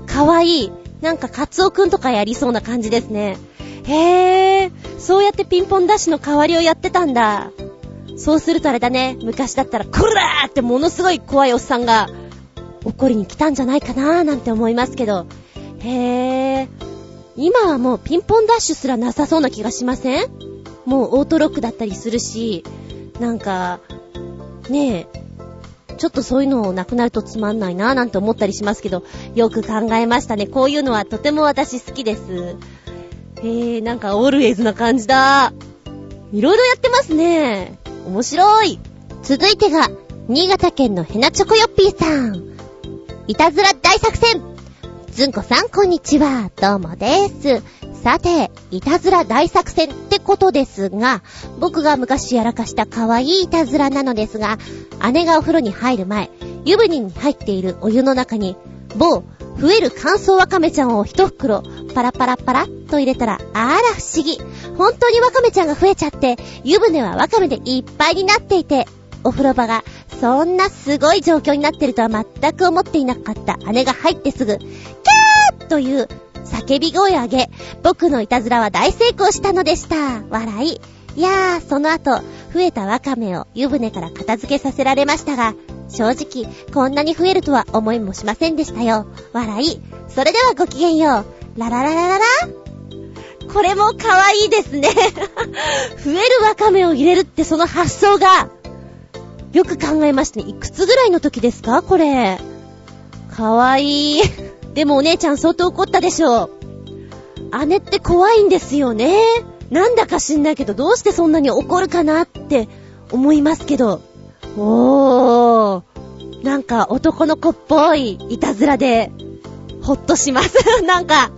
かわいい。なんかカツオくんとかやりそうな感じですね。へー、そうやってピンポンダッシュの代わりをやってたんだ。そうするとあれだね、昔だったら、こらーってものすごい怖いおっさんが、怒りに来たんじゃないかなーなんて思いますけど。へー。今はもうピンポンダッシュすらなさそうな気がしません？もうオートロックだったりするし、なんか、ねえ、ちょっとそういうのなくなるとつまんないなぁなんて思ったりしますけど、よく考えましたね。こういうのはとても私好きです。えー、なんかオールウェイズな感じだ。いろいろやってますね。面白い。続いてが、新潟県のヘナチョコヨッピーさん。いたずら大作戦ずんこさん、こんにちは。どうもです。さて、いたずら大作戦ってことですが、僕が昔やらかした可愛いいたずらなのですが、姉がお風呂に入る前、湯船に入っているお湯の中に、某、増える乾燥わかめちゃんを一袋、パラパラパラっと入れたら、あら不思議。本当にわかめちゃんが増えちゃって、湯船はわかめでいっぱいになっていて、お風呂場がそんなすごい状況になってるとは全く思っていなかった姉が入ってすぐ、キャーという叫び声上げ、僕のいたずらは大成功したのでした。笑い。いやー、その後、増えたワカメを湯船から片付けさせられましたが、正直、こんなに増えるとは思いもしませんでしたよ。笑い。それではごきげんよう。ララララララこれも可愛いですね 増えるワカメを入れるってその発想が、よく考えましたね。いくつぐらいの時ですか？これ。かわいい。でもお姉ちゃん相当怒ったでしょう。姉って怖いんですよね。なんだか知んないけど、どうしてそんなに怒るかなって思いますけど。おー。なんか男の子っぽいいたずらで、ほっとします。なんか、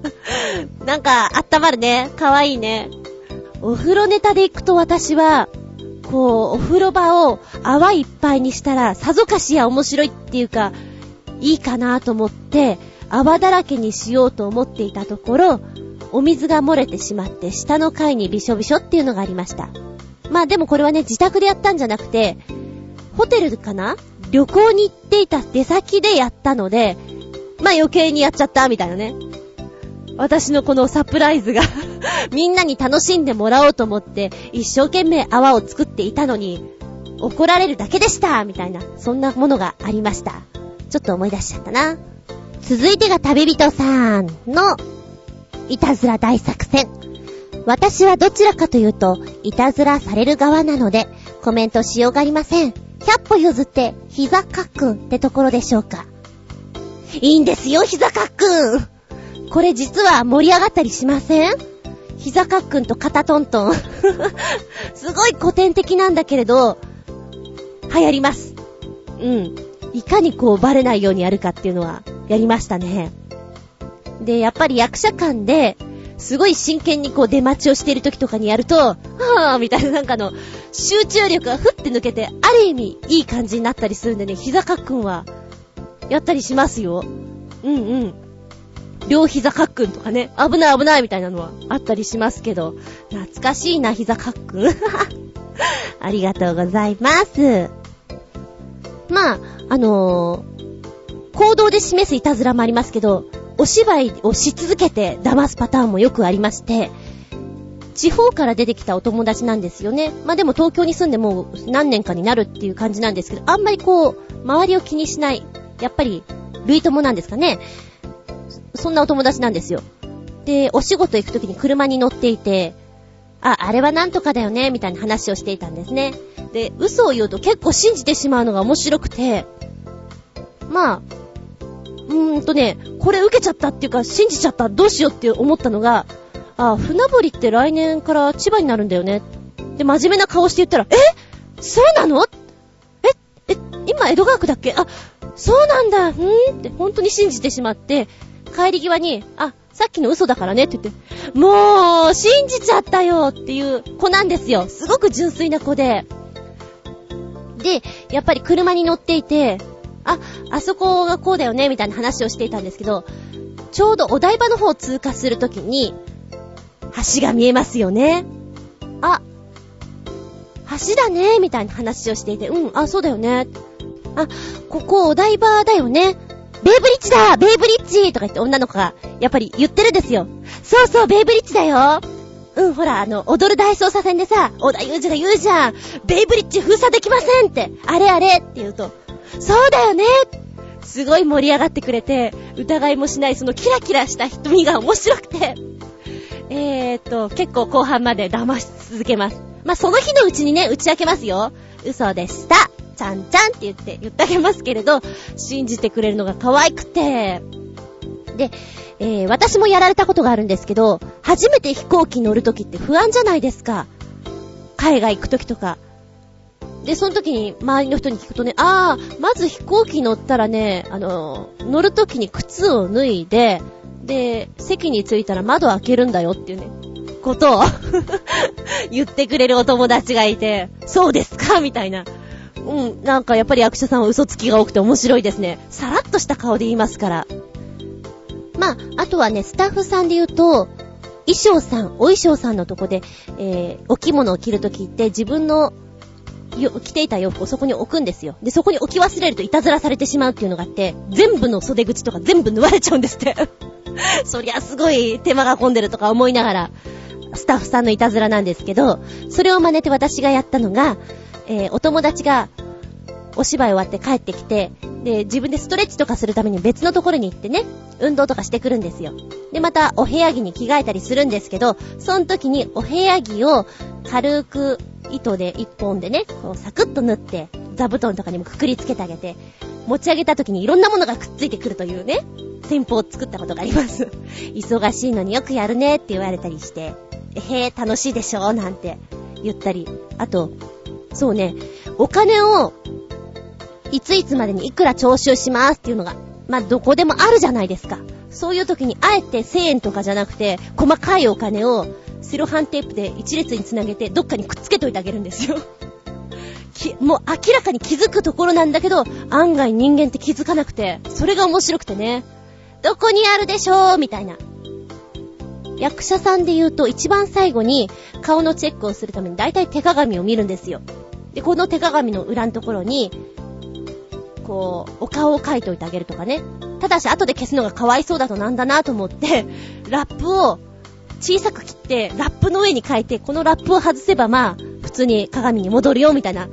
なんか、あったまるね。かわいいね。お風呂ネタで行くと私は、こう、お風呂場を泡いっぱいにしたら、さぞかしや面白いっていうか、いいかなと思って、泡だらけにしようと思っていたところ、お水が漏れてしまって下の階にびしょびしょっていうのがありました。まあでもこれはね、自宅でやったんじゃなくて、ホテルかな？旅行に行っていた出先でやったので、まあ余計にやっちゃったみたいなね。私のこのサプライズが みんなに楽しんでもらおうと思って一生懸命泡を作っていたのに怒られるだけでしたみたいな、そんなものがありました。ちょっと思い出しちゃったな。続いてが旅人さんの、いたずら大作戦。私はどちらかというと、いたずらされる側なので、コメントしようがありません。100歩譲って、膝かっくんってところでしょうか。いいんですよ、膝かっくん。これ実は盛り上がったりしません？膝かっくんと肩トントン。すごい古典的なんだけれど、流行ります。うん。いかにこうバレないようにやるかっていうのはやりましたね。で、やっぱり役者間で、すごい真剣にこう出待ちをしている時とかにやると、はぁーみたいななんかの、集中力がふって抜けて、ある意味いい感じになったりするんでね、膝かっくんは、やったりしますよ。うんうん。両膝かっくんとかね、危ない危ないみたいなのはあったりしますけど、懐かしいな、膝かっくん。ありがとうございます。まあ、あのー、行動で示すいたずらもありますけど、お芝居をし続けて騙すパターンもよくありまして、地方から出てきたお友達なんですよね。まあでも東京に住んでもう何年かになるっていう感じなんですけど、あんまりこう、周りを気にしない。やっぱり、類友なんですかね。そんなお友達なんですよ。で、お仕事行くときに車に乗っていて、あ、あれはなんとかだよね、みたいな話をしていたんですね。で、嘘を言うと結構信じてしまうのが面白くて、まあ、うーんとね、これ受けちゃったっていうか、信じちゃった、どうしようって思ったのが、あ、船堀って来年から千葉になるんだよね。で、真面目な顔して言ったら、え？そうなの？え、え、今江戸川区だっけ？あ、そうなんだ、んって、本当に信じてしまって、帰り際に、あ、さっきの嘘だからねって言って、もう、信じちゃったよっていう子なんですよ。すごく純粋な子で。で、やっぱり車に乗っていて、あ、あそこがこうだよね、みたいな話をしていたんですけど、ちょうどお台場の方を通過するときに、橋が見えますよね。あ、橋だね、みたいな話をしていて、うん、あ、そうだよね。あ、ここお台場だよね。ベイブリッジだベイブリッジとか言って女の子が、やっぱり言ってるんですよ。そうそう、ベイブリッジだようん、ほら、あの、踊る大捜査線でさ、小田裕二が言うじゃん。ベイブリッジ封鎖できませんって。あれあれって言うと、そうだよねすごい盛り上がってくれて、疑いもしないそのキラキラした瞳が面白くて、えーっと、結構後半まで騙し続けます。まあ、その日のうちにね、打ち明けますよ。嘘でした。ちゃんちゃんって言って言ってあげますけれど、信じてくれるのが可愛くて。で、えー、私もやられたことがあるんですけど、初めて飛行機乗るときって不安じゃないですか。海外行くときとか。で、その時に周りの人に聞くとね、ああ、まず飛行機乗ったらね、あの、乗るときに靴を脱いで、で、席に着いたら窓開けるんだよっていうね、ことを 言ってくれるお友達がいて、そうですか？みたいな。うん、なんかやっぱり役者さんは嘘つきが多くて面白いですね。さらっとした顔で言いますから。まあ、あとはね、スタッフさんで言うと、衣装さん、お衣装さんのとこで、えー、お着物を着るときって自分の着ていた洋服をそこに置くんですよ。で、そこに置き忘れるといたずらされてしまうっていうのがあって、全部の袖口とか全部縫われちゃうんですって そりゃすごい手間が込んでるとか思いながら、スタッフさんのいたずらなんですけど、それを真似て私がやったのが、えー、お友達がお芝居終わって帰ってきて、で、自分でストレッチとかするために別のところに行ってね、運動とかしてくるんですよ。で、またお部屋着に着替えたりするんですけど、その時にお部屋着を軽く糸で一本でね、こうサクッと縫って、座布団とかにもくくりつけてあげて、持ち上げた時にいろんなものがくっついてくるというね、戦法を作ったことがあります。忙しいのによくやるねって言われたりして、へえ、楽しいでしょ？なんて言ったり。あと、そうね、お金を、いついつまでにいくら徴収しますっていうのが、まあ、どこでもあるじゃないですか。そういう時にあえて1000円とかじゃなくて、細かいお金をセロハンテープで一列につなげてどっかにくっつけといてあげるんですよ。もう明らかに気づくところなんだけど、案外人間って気づかなくて、それが面白くてね。どこにあるでしょう？みたいな。役者さんで言うと一番最後に顔のチェックをするために大体手鏡を見るんですよ。で、この手鏡の裏のところに、こう、お顔を描いておいてあげるとかね。ただし後で消すのがかわいそうだとなんだなと思って、ラップを小さく切って、ラップの上に書いて、このラップを外せばまあ、普通に鏡に戻るよ、みたいな。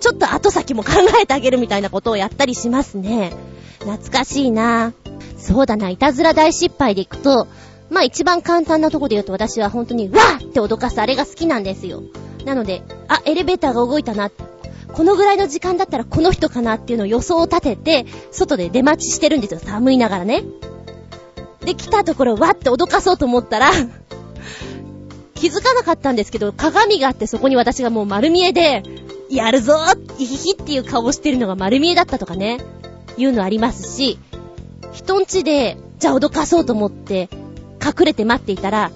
ちょっと後先も考えてあげるみたいなことをやったりしますね。懐かしいなそうだな、いたずら大失敗でいくと、まあ一番簡単なとこで言うと私は本当に、わーって脅かすあれが好きなんですよ。なので、あ、エレベーターが動いたな。このぐらいの時間だったらこの人かなっていうのを予想を立てて、外で出待ちしてるんですよ。寒いながらね。で、来たところ、わって脅かそうと思ったら 気づかなかったんですけど、鏡があってそこに私がもう丸見えで、やるぞーイヒヒっていう顔をしてるのが丸見えだったとかね、いうのありますし、人んちで、じゃあ脅かそうと思って、隠れて待っていたら、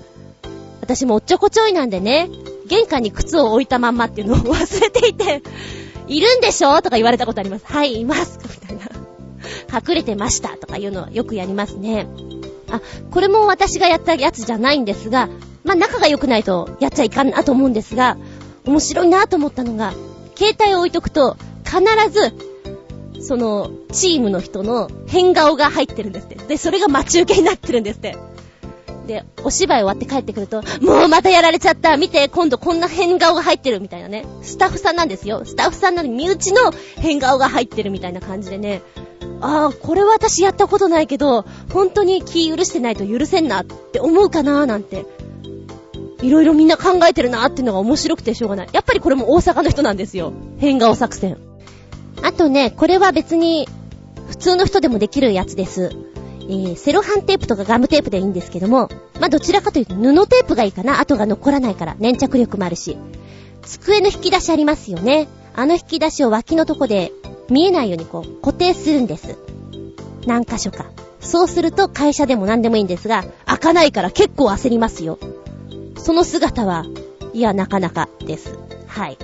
私もおっちょこちょいなんでね、玄関に靴を置いたまんまっていうのを 忘れていて、いるんでしょ？とか言われたことあります。はい、います。みたいな。隠れてましたとかいうのはよくやりますね。あ、これも私がやったやつじゃないんですが、まあ、仲が良くないとやっちゃいかんなと思うんですが、面白いなと思ったのが、携帯を置いとくと、必ず、その、チームの人の変顔が入ってるんですって。で、それが待ち受けになってるんですって。で、お芝居終わって帰ってくると、もうまたやられちゃった見て、今度こんな変顔が入ってるみたいなね。スタッフさんなんですよ。スタッフさんなのに身内の変顔が入ってるみたいな感じでね。ああ、これは私やったことないけど、本当に気許してないと許せんなって思うかなーなんていろいろみんな考えてるなーっていうのが面白くてしょうがない。やっぱりこれも大阪の人なんですよ。変顔作戦。あとね、これは別に、普通の人でもできるやつです。えー、セロハンテープとかガムテープでいいんですけども、まあ、どちらかというと布テープがいいかな。跡が残らないから、粘着力もあるし。机の引き出しありますよね。あの引き出しを脇のとこで見えないようにこう固定するんです。何箇所か。そうすると会社でも何でもいいんですが、開かないから結構焦りますよ。その姿は、いや、なかなかです。はい。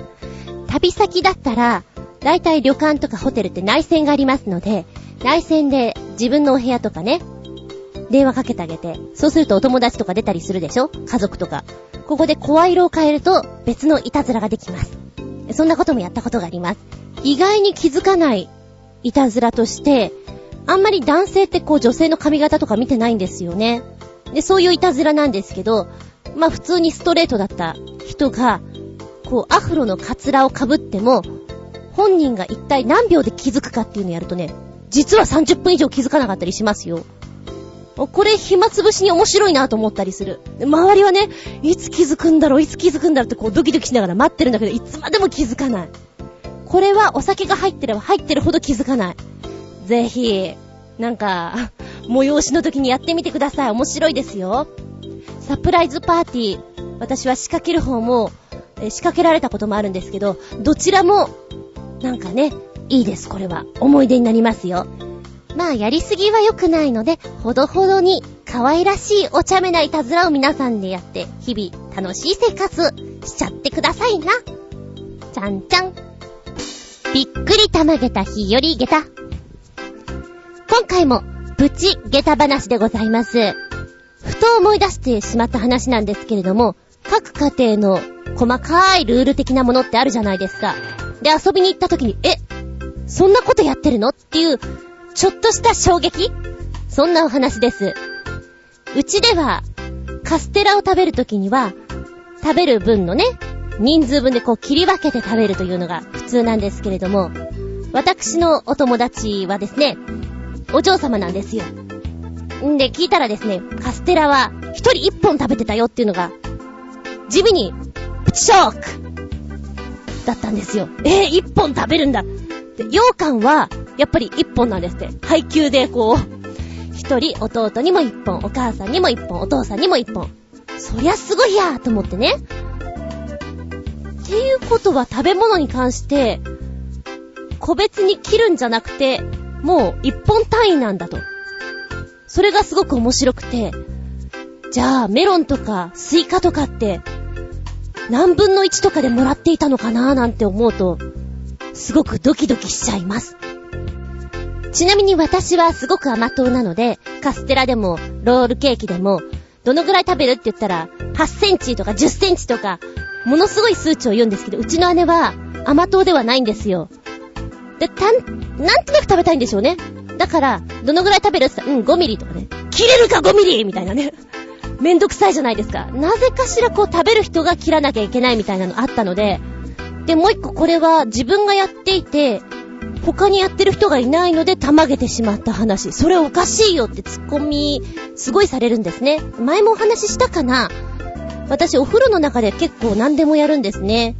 旅先だったら、大体旅館とかホテルって内線がありますので、内線で自分のお部屋とかね、電話かけてあげて、そうするとお友達とか出たりするでしょ？家族とか。ここで声色を変えると別のいたずらができます。そんなこともやったことがあります。意外に気づかないいたずらとして、あんまり男性ってこう女性の髪型とか見てないんですよね。で、そういういたずらなんですけど、まあ普通にストレートだった人が、こうアフロのカツラを被っても、本人が一体何秒で気づくかっていうのをやるとね、実は30分以上気づかなかったりしますよ。これ暇つぶしに面白いなと思ったりする。周りはね、いつ気づくんだろう、いつ気づくんだろうってこうドキドキしながら待ってるんだけど、いつまでも気づかない。これはお酒が入ってれば入ってるほど気づかない。ぜひ、なんか、催しの時にやってみてください。面白いですよ。サプライズパーティー。私は仕掛ける方も、え仕掛けられたこともあるんですけど、どちらもなんかね、いいです、これは。思い出になりますよ。まあ、やりすぎは良くないので、ほどほどに可愛らしいお茶目ないたずらを皆さんでやって、日々楽しい生活しちゃってくださいな。ちゃんちゃん。びっくりたまげた日より下駄。今回も、プチ下駄話でございます。ふと思い出してしまった話なんですけれども、各家庭の細かいルール的なものってあるじゃないですか。で、遊びに行った時に、え、そんなことやってるの？っていう、ちょっとした衝撃？そんなお話です。うちでは、カステラを食べる時には、食べる分のね、人数分でこう切り分けて食べるというのが普通なんですけれども、私のお友達はですね、お嬢様なんですよ。んで、聞いたらですね、カステラは一人一本食べてたよっていうのが、地味に、プチショックだったんですよ。えー、一本食べるんだ。で、羊羹は、やっぱり一本なんですって。配給でこう、一人弟にも一本、お母さんにも一本、お父さんにも一本。そりゃすごいやーと思ってね。っていうことは食べ物に関して、個別に切るんじゃなくて、もう一本単位なんだと。それがすごく面白くて、じゃあメロンとかスイカとかって何分の1とかでもらっていたのかなーなんて思うと、すごくドキドキしちゃいます。ちなみに私はすごく甘党なので、カステラでも、ロールケーキでも、どのぐらい食べるって言ったら、8センチとか10センチとか、ものすごい数値を言うんですけど、うちの姉は甘党ではないんですよ。で、たん、なんとなく食べたいんでしょうね。だから、どのぐらい食べるって言ったら、うん、5ミリとかね。切れるか5ミリみたいなね。めんどくさいじゃないですか。なぜかしらこう食べる人が切らなきゃいけないみたいなのあったので、で、もう一個これは自分がやっていて、他にやってる人がいないのでたまげてしまった話。それおかしいよってツッコミ、すごいされるんですね。前もお話ししたかな私お風呂の中で結構何でもやるんですね。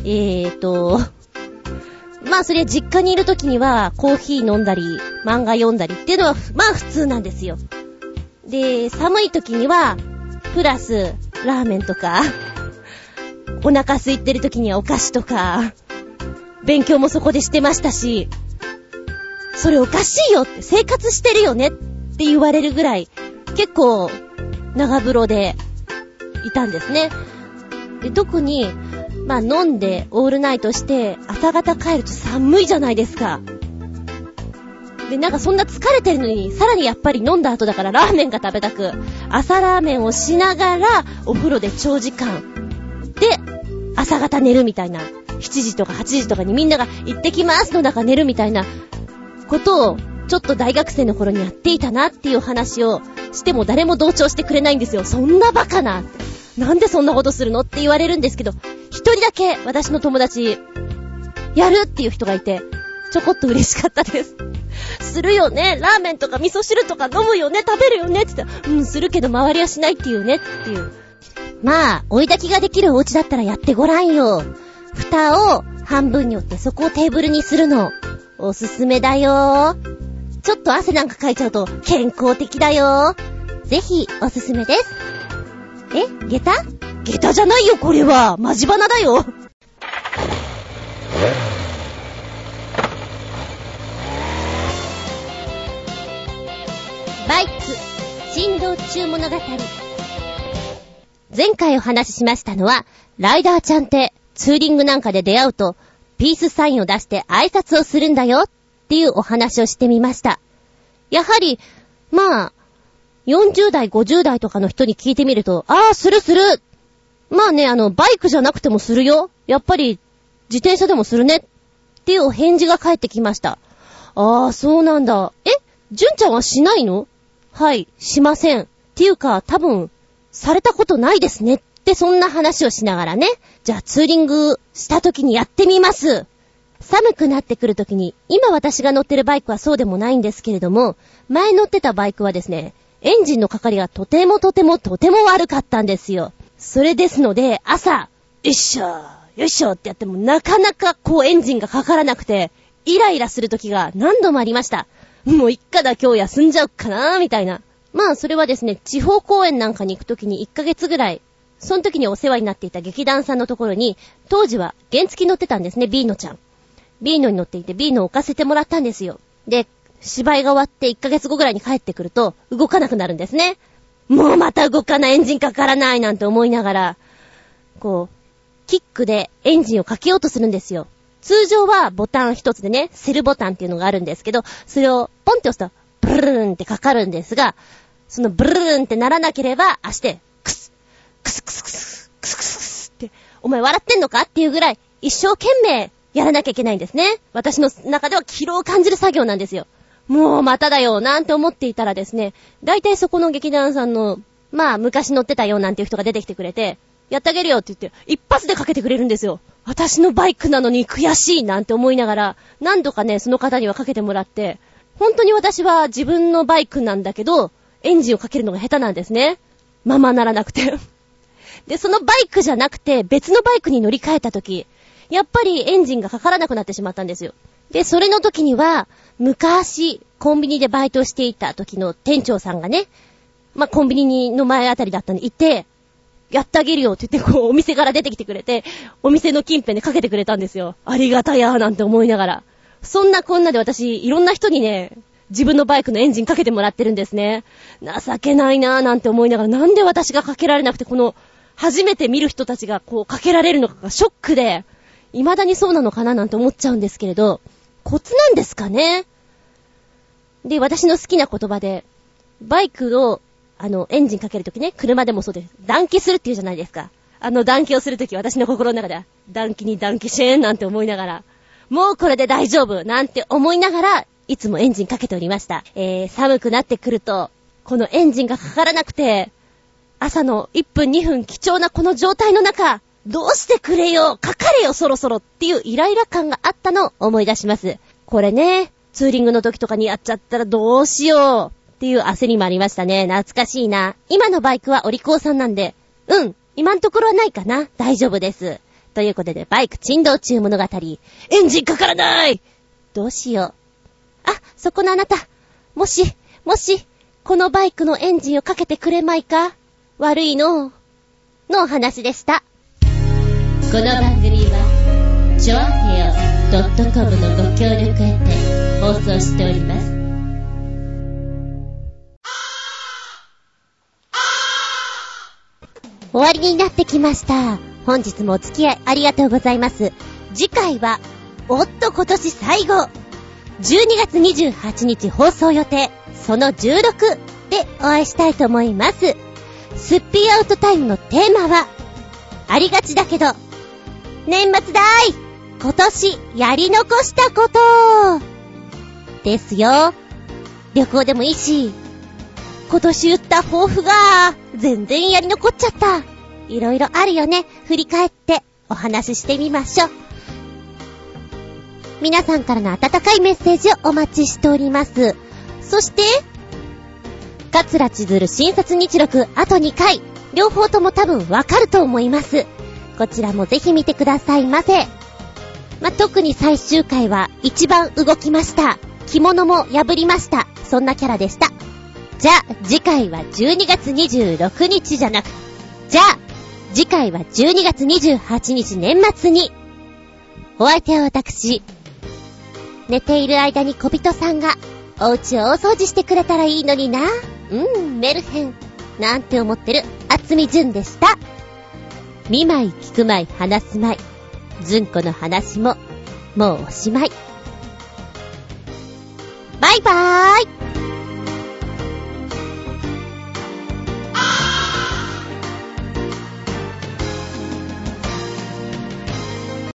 えーと、まあそれ実家にいる時にはコーヒー飲んだり、漫画読んだりっていうのはまあ普通なんですよ。で、寒い時には、プラス、ラーメンとか、お腹空いてる時にはお菓子とか、勉強もそこでしてましたし、それおかしいよって、生活してるよねって言われるぐらい、結構、長風呂で、いたんですね。で、特に、まあ飲んでオールナイトして朝方帰ると寒いじゃないですか。で、なんかそんな疲れてるのに、さらにやっぱり飲んだ後だからラーメンが食べたく、朝ラーメンをしながら、お風呂で長時間、で、朝方寝るみたいな、7時とか8時とかにみんなが行ってきますの中寝るみたいな、ことを、ちょっと大学生の頃にやっていたなっていう話をしても誰も同調してくれないんですよ。そんなバカな。なんでそんなことするのって言われるんですけど、一人だけ私の友達、やるっていう人がいて、ちょこっと嬉しかったです。するよね。ラーメンとか味噌汁とか飲むよね。食べるよね。って言ったら、うん、するけど周りはしないっていうね。っていう。まあ、追い炊きができるお家だったらやってごらんよ。蓋を半分に折ってそこをテーブルにするの。おすすめだよ。ちょっと汗なんかかいちゃうと健康的だよ。ぜひ、おすすめです。え下駄？下駄じゃないよ、これは。マジバナだよ。バイク、振動中物語。前回お話ししましたのは、ライダーちゃんってツーリングなんかで出会うと、ピースサインを出して挨拶をするんだよっていうお話をしてみました。やはり、まあ、40代、50代とかの人に聞いてみると、ああ、するするまあね、あの、バイクじゃなくてもするよ。やっぱり、自転車でもするね。っていうお返事が返ってきました。ああ、そうなんだ。え純ちゃんはしないの？はい、しません。っていうか、多分、されたことないですね。っってそんな話をしながらね。じゃあツーリングした時にやってみます。寒くなってくる時に、今私が乗ってるバイクはそうでもないんですけれども、前乗ってたバイクはですね、エンジンのかかりがとてもとてもとても悪かったんですよ。それですので、朝、よいしょ、よいしょってやってもなかなかこうエンジンがかからなくて、イライラする時が何度もありました。もう一家だ今日休んじゃうかなーみたいな。まあそれはですね、地方公演なんかに行く時に1ヶ月ぐらい、その時にお世話になっていた劇団さんのところに、当時は原付き乗ってたんですね、ビーノちゃん。ビーノに乗っていて、ビーノを置かせてもらったんですよ。で、芝居が終わって1ヶ月後ぐらいに帰ってくると、動かなくなるんですね。もうまた動かないエンジンかからないなんて思いながら、こう、キックでエンジンをかけようとするんですよ。通常はボタン一つでね、セルボタンっていうのがあるんですけど、それをポンって押すと、ブルーンってかかるんですが、そのブルーンってならなければ、足で、クス、クスクスクス、クスクスって、お前笑ってんのかっていうぐらい、一生懸命やらなきゃいけないんですね。私の中では疲労を感じる作業なんですよ。もうまただよ、なんて思っていたらですね、大体そこの劇団さんの、まあ昔乗ってたよなんていう人が出てきてくれて、やってあげるよって言って、一発でかけてくれるんですよ。私のバイクなのに悔しいなんて思いながら、何度かね、その方にはかけてもらって、本当に私は自分のバイクなんだけど、エンジンをかけるのが下手なんですね。ままならなくて。で、そのバイクじゃなくて別のバイクに乗り換えた時、やっぱりエンジンがかからなくなってしまったんですよ。で、それの時には、昔、コンビニでバイトしていた時の店長さんがね、まあ、コンビニの前あたりだったんで、いて、やってあげるよって言って、こう、お店から出てきてくれて、お店の近辺でかけてくれたんですよ。ありがたやーなんて思いながら。そんなこんなで私、いろんな人にね、自分のバイクのエンジンかけてもらってるんですね。情けないなーなんて思いながら、なんで私がかけられなくて、この、初めて見る人たちがこうかけられるのかがショックで、未だにそうなのかななんて思っちゃうんですけれど、コツなんですかね？で、私の好きな言葉で、バイクをあの、エンジンかけるときね、車でもそうです。暖気するって言うじゃないですか。あの暖気をするとき、私の心の中では、暖気に暖気シェーンなんて思いながら、もうこれで大丈夫なんて思いながら、いつもエンジンかけておりました。えー、寒くなってくると、このエンジンがかからなくて、朝の1分2分貴重なこの状態の中、どうしてくれよかかれよそろそろっていうイライラ感があったのを思い出します。これね、ツーリングの時とかにやっちゃったらどうしよう。っていう焦りもありましたね。懐かしいな。今のバイクはお利口さんなんで、うん、今んところはないかな。大丈夫です。ということで、バイク珍道中物語。エンジンかからないどうしよう。あ、そこのあなた。もし、もし、このバイクのエンジンをかけてくれまいか？悪いの？のお話でした。この番組は、ちょあへよ .com のご協力へて放送しております。終わりになってきました。本日もお付き合いありがとうございます。次回は、おっと今年最後 !12 月28日放送予定、その16でお会いしたいと思います。スッピーアウトタイムのテーマは、ありがちだけど、年末だい今年やり残したことですよ。旅行でもいいし、今年言った抱負が、全然やり残っちゃった。いろいろあるよね。振り返ってお話ししてみましょう。皆さんからの温かいメッセージをお待ちしております。そして、桂千鶴診察日録あと2回、両方とも多分わかると思います。こちらもぜひ見てくださいませ。ま特に最終回は一番動きました。着物も破りました。そんなキャラでした。じゃあ、次回は12月26日じゃなく、じゃあ、次回は12月28日年末に、お相手は私、寝ている間に小人さんが、お家を大掃除してくれたらいいのにな。うん、メルヘン。なんて思ってる、厚み純でした。見舞い聞く舞い話す舞い。ずんこの話も、もうおしまい。バイバーイ